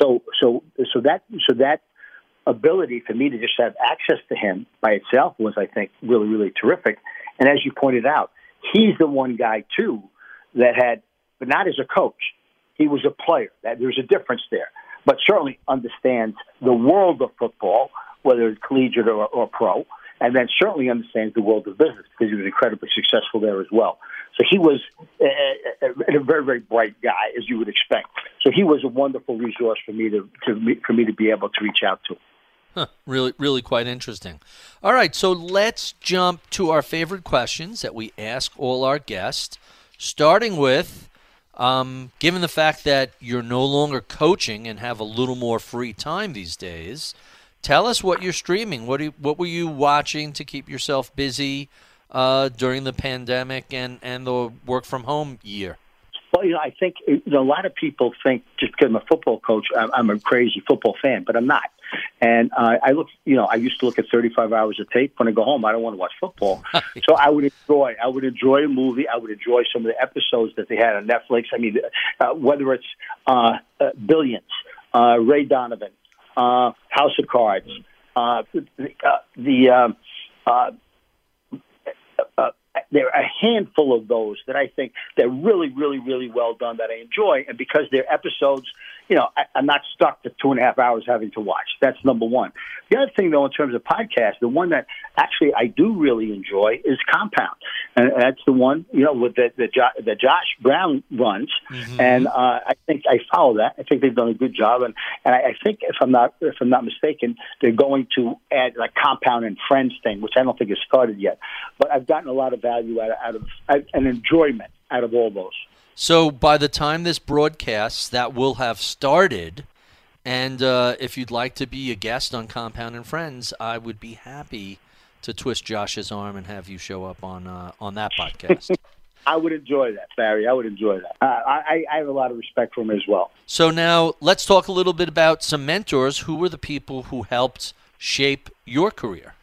So so so that so that ability for me to just have access to him by itself was, I think, really really terrific. And as you pointed out he's the one guy too that had, but not as a coach. He was a player. That there's a difference there, but certainly understands the world of football, whether it's collegiate or, or pro, and then certainly understands the world of business because he was incredibly successful there as well. So he was a, a, a, very, very bright guy, as you would expect. So he was a wonderful resource for me to, to for me to be able to reach out to. Huh, really, really quite interesting. All right, so let's jump to our favorite questions that we ask all our guests, starting with um, given the fact that you're no longer coaching and have a little more free time these days, tell us what you're streaming. What, you, what were you watching to keep yourself busy uh, during the pandemic and, and the work from home year? Well, you know, I think a lot of people think just because I'm a football coach, I'm, I'm a crazy football fan, but I'm not. And uh, I look, you know, I used to look at 35 hours of tape when I go home. I don't want to watch football, [LAUGHS] so I would enjoy. I would enjoy a movie. I would enjoy some of the episodes that they had on Netflix. I mean, uh, whether it's uh, uh, Billions, uh, Ray Donovan, uh, House of Cards, uh, the, uh, the um, uh, uh, there are a handful of those that I think they're really, really, really well done that I enjoy, and because they're episodes you know, I, I'm not stuck to two and a half hours having to watch. That's number one. The other thing, though, in terms of podcasts, the one that actually I do really enjoy is Compound, and that's the one you know with the the, jo- the Josh Brown runs, mm-hmm. and uh, I think I follow that. I think they've done a good job, and and I, I think if I'm not if I'm not mistaken, they're going to add like Compound and Friends thing, which I don't think has started yet. But I've gotten a lot of value out of, out of, out of an enjoyment out of all those. So by the time this broadcasts, that will have started. And uh, if you'd like to be a guest on Compound and Friends, I would be happy to twist Josh's arm and have you show up on uh, on that podcast. [LAUGHS] I would enjoy that, Barry. I would enjoy that. Uh, I, I have a lot of respect for him as well. So now let's talk a little bit about some mentors. Who were the people who helped shape your career?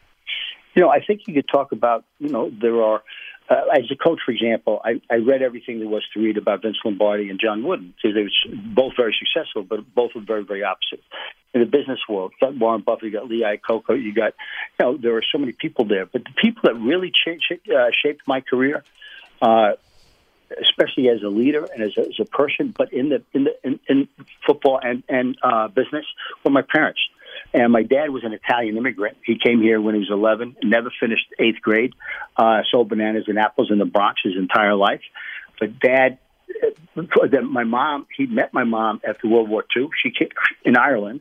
You know, I think you could talk about. You know, there are. Uh, as a coach, for example, I, I read everything there was to read about Vince Lombardi and John Wooden because they were both very successful, but both were very, very opposite. In the business world, you got Warren Buffett, you got Lee Iacocca, you got, you know, there are so many people there. But the people that really cha- uh, shaped my career uh, especially as a leader and as a, as a person, but in the in the in, in football and and uh, business, were my parents. And my dad was an Italian immigrant. He came here when he was 11, never finished eighth grade, uh, sold bananas and apples in the Bronx his entire life. But dad, uh, my mom, he met my mom after World War II. She came in Ireland.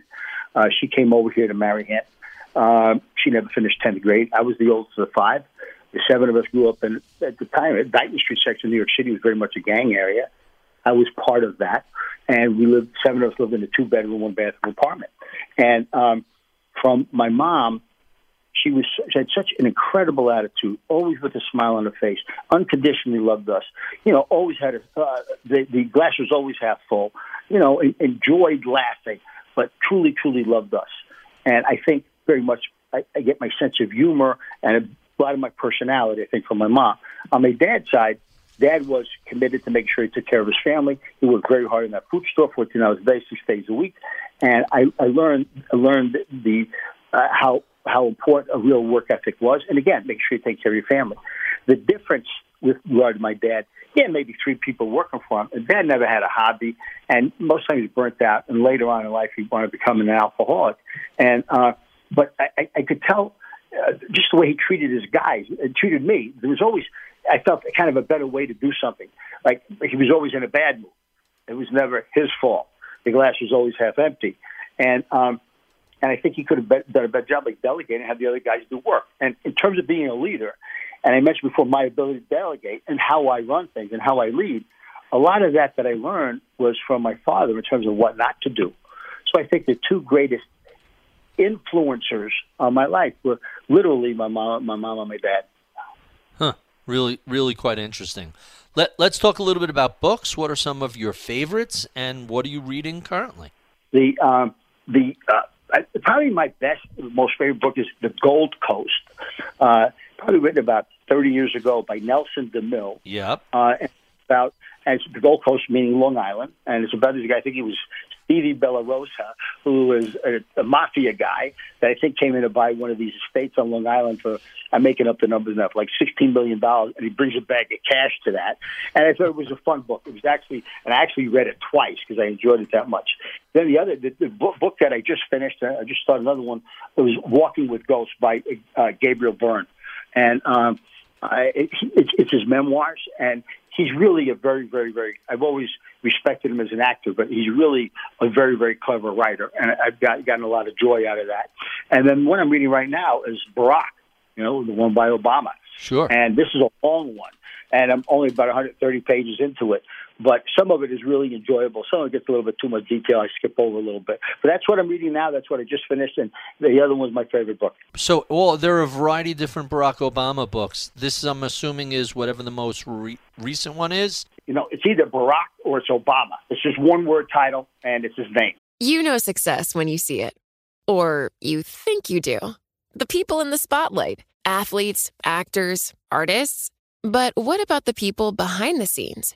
Uh, she came over here to marry him. Uh, she never finished 10th grade. I was the oldest of the five. The seven of us grew up in, at the time, at Dyckman Street section of New York City was very much a gang area. I was part of that. And we lived, seven of us lived in a two bedroom, one bathroom apartment. And um, from my mom, she was she had such an incredible attitude, always with a smile on her face, unconditionally loved us. You know, always had a, uh, the the glass was always half full. You know, enjoyed laughing, but truly, truly loved us. And I think very much I, I get my sense of humor and a lot of my personality, I think, from my mom. On my dad's side, dad was committed to make sure he took care of his family. He worked very hard in that food store, 14 hours a day, six days a week. And I, I learned, I learned the, uh, how, how important a real work ethic was. And again, make sure you take care of your family. The difference with regard to my dad, had maybe three people working for him. And dad never had a hobby, and most times he burnt out. And later on in life, he wanted to become an alcoholic. And uh, but I, I could tell uh, just the way he treated his guys, uh, treated me. There was always, I felt kind of a better way to do something. Like he was always in a bad mood. It was never his fault. The glass was always half empty, and um, and I think he could have done a better job like delegating and have the other guys do work. And in terms of being a leader, and I mentioned before my ability to delegate and how I run things and how I lead, a lot of that that I learned was from my father in terms of what not to do. So I think the two greatest influencers on my life were literally my mom, my mom, and my dad. Really, really quite interesting. Let Let's talk a little bit about books. What are some of your favorites, and what are you reading currently? The um, the uh, probably my best, most favorite book is The Gold Coast. Uh, probably written about 30 years ago by Nelson DeMille. Yep. Uh, about and it's the Gold Coast, meaning Long Island, and it's about this guy. I think he was Stevie Bellarosa, who was a, a mafia guy that I think came in to buy one of these estates on Long Island for I'm making up the numbers now, like sixteen million dollars, and he brings a bag of cash to that. And I thought it was a fun book. It was actually, and I actually read it twice because I enjoyed it that much. Then the other, the, the book, book that I just finished, I just started another one. It was Walking with Ghosts by uh, Gabriel Byrne, and um, I, it, it's, it's his memoirs, and he's really a very, very, very. I've always respected him as an actor, but he's really a very, very clever writer, and I've got, gotten a lot of joy out of that. And then what I'm reading right now is Barack, you know, the one by Obama. Sure. And this is a long one, and I'm only about 130 pages into it. But some of it is really enjoyable. Some of it gets a little bit too much detail. I skip over a little bit. But that's what I'm reading now. That's what I just finished, and the other one's my favorite book. So, well, there are a variety of different Barack Obama books. This, I'm assuming, is whatever the most re- recent one is. You know, it's either Barack or it's Obama. It's just one word title, and it's his name. You know success when you see it, or you think you do. The people in the spotlight athletes, actors, artists. But what about the people behind the scenes?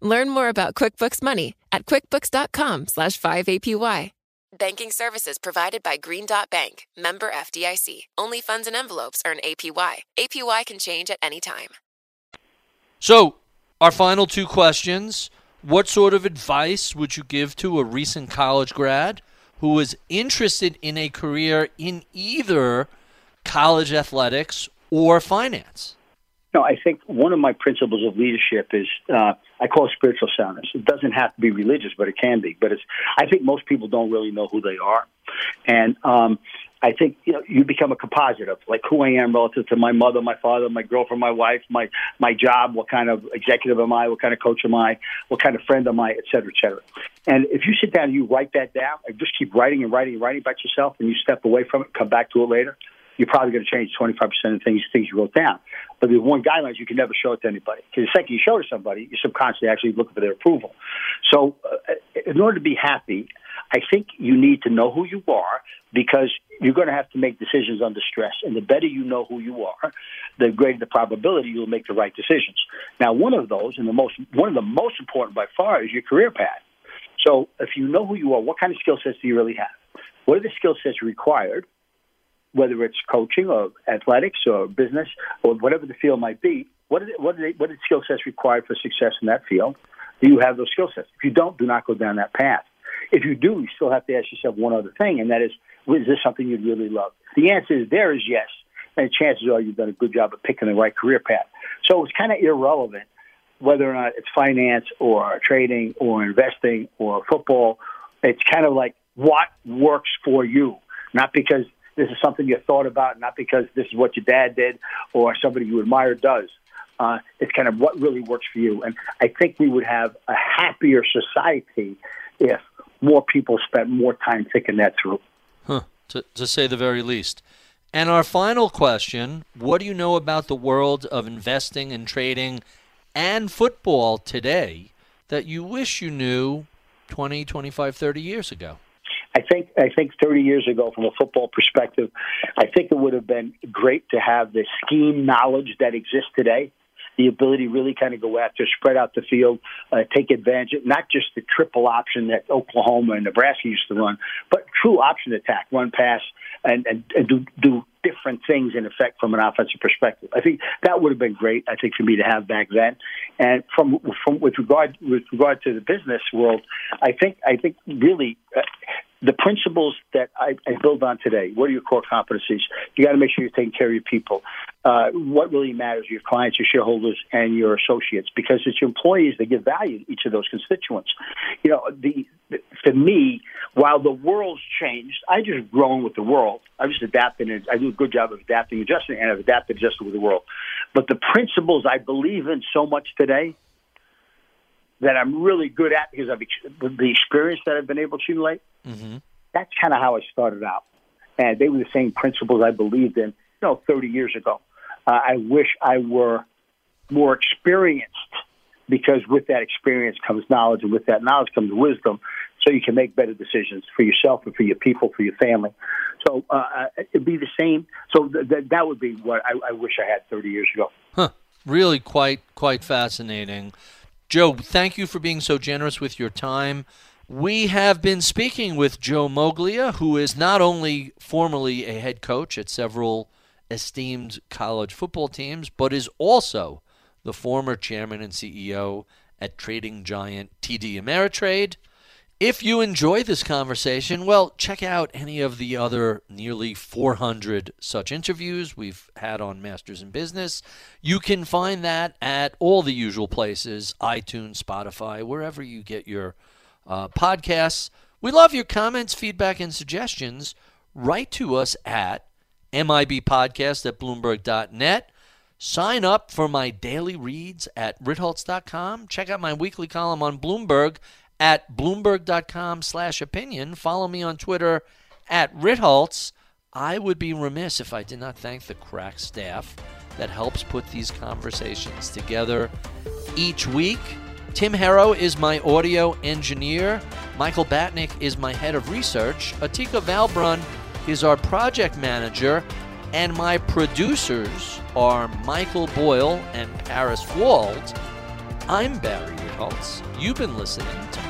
Learn more about QuickBooks Money at quickbooks.com slash 5APY. Banking services provided by Green Dot Bank, member FDIC. Only funds and envelopes earn APY. APY can change at any time. So, our final two questions. What sort of advice would you give to a recent college grad who is interested in a career in either college athletics or finance? No, I think one of my principles of leadership is uh, I call it spiritual soundness. It doesn't have to be religious, but it can be. But it's I think most people don't really know who they are, and um, I think you know you become a composite of like who I am relative to my mother, my father, my girlfriend, my wife, my my job. What kind of executive am I? What kind of coach am I? What kind of friend am I? Et cetera, et cetera. And if you sit down and you write that down, and just keep writing and writing and writing about yourself, and you step away from it, come back to it later you're probably going to change 25% of things things you wrote down. But the one guidelines you can never show it to anybody because the second you show it to somebody, you're subconsciously actually looking for their approval. So, uh, in order to be happy, I think you need to know who you are because you're going to have to make decisions under stress. And the better you know who you are, the greater the probability you'll make the right decisions. Now, one of those, and the most one of the most important by far, is your career path. So, if you know who you are, what kind of skill sets do you really have? What are the skill sets required? Whether it's coaching or athletics or business or whatever the field might be, what are the, what they, the skill sets required for success in that field? Do you have those skill sets? If you don't, do not go down that path. If you do, you still have to ask yourself one other thing, and that is, is this something you'd really love? The answer is there is yes, and chances are you've done a good job of picking the right career path. So it's kind of irrelevant whether or not it's finance or trading or investing or football. It's kind of like what works for you, not because this is something you thought about, not because this is what your dad did or somebody you admire does. Uh, it's kind of what really works for you. And I think we would have a happier society if more people spent more time thinking that through. Huh, to, to say the very least. And our final question What do you know about the world of investing and trading and football today that you wish you knew 20, 25, 30 years ago? I think I think 30 years ago, from a football perspective, I think it would have been great to have the scheme knowledge that exists today the ability to really kind of go after, spread out the field, uh, take advantage, of not just the triple option that Oklahoma and Nebraska used to run, but true option attack, run pass, and, and, and do, do different things in effect from an offensive perspective. I think that would have been great. I think for me to have back then, and from from with regard with regard to the business world, I think I think really. Uh, the principles that I, I, build on today. What are your core competencies? You got to make sure you're taking care of your people. Uh, what really matters? Your clients, your shareholders, and your associates, because it's your employees that give value to each of those constituents. You know, the, the for me, while the world's changed, I just grown with the world. I just adapted, and I do a good job of adapting, adjusting, and I've adapted, adjusted with the world. But the principles I believe in so much today that I'm really good at because of the experience that I've been able to accumulate. Mm-hmm. That's kind of how I started out, and they were the same principles I believed in, you know, 30 years ago. Uh, I wish I were more experienced because with that experience comes knowledge, and with that knowledge comes wisdom, so you can make better decisions for yourself and for your people, for your family. So uh, uh it'd be the same. So th- th- that would be what I, I wish I had 30 years ago. Huh. Really, quite quite fascinating. Joe, thank you for being so generous with your time. We have been speaking with Joe Moglia, who is not only formerly a head coach at several esteemed college football teams, but is also the former chairman and CEO at trading giant TD Ameritrade. If you enjoy this conversation, well, check out any of the other nearly 400 such interviews we've had on Masters in Business. You can find that at all the usual places iTunes, Spotify, wherever you get your uh, podcasts. We love your comments, feedback, and suggestions. Write to us at MIBpodcast at Bloomberg.net. Sign up for my daily reads at Ritholtz.com. Check out my weekly column on Bloomberg at bloomberg.com slash opinion. Follow me on Twitter at Ritholtz. I would be remiss if I did not thank the crack staff that helps put these conversations together each week. Tim Harrow is my audio engineer. Michael Batnick is my head of research. Atika Valbrun is our project manager. And my producers are Michael Boyle and Paris Wald. I'm Barry Ritholtz. You've been listening to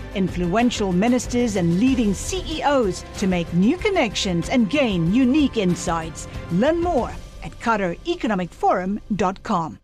influential ministers, and leading CEOs to make new connections and gain unique insights. Learn more at QatarEconomicForum.com.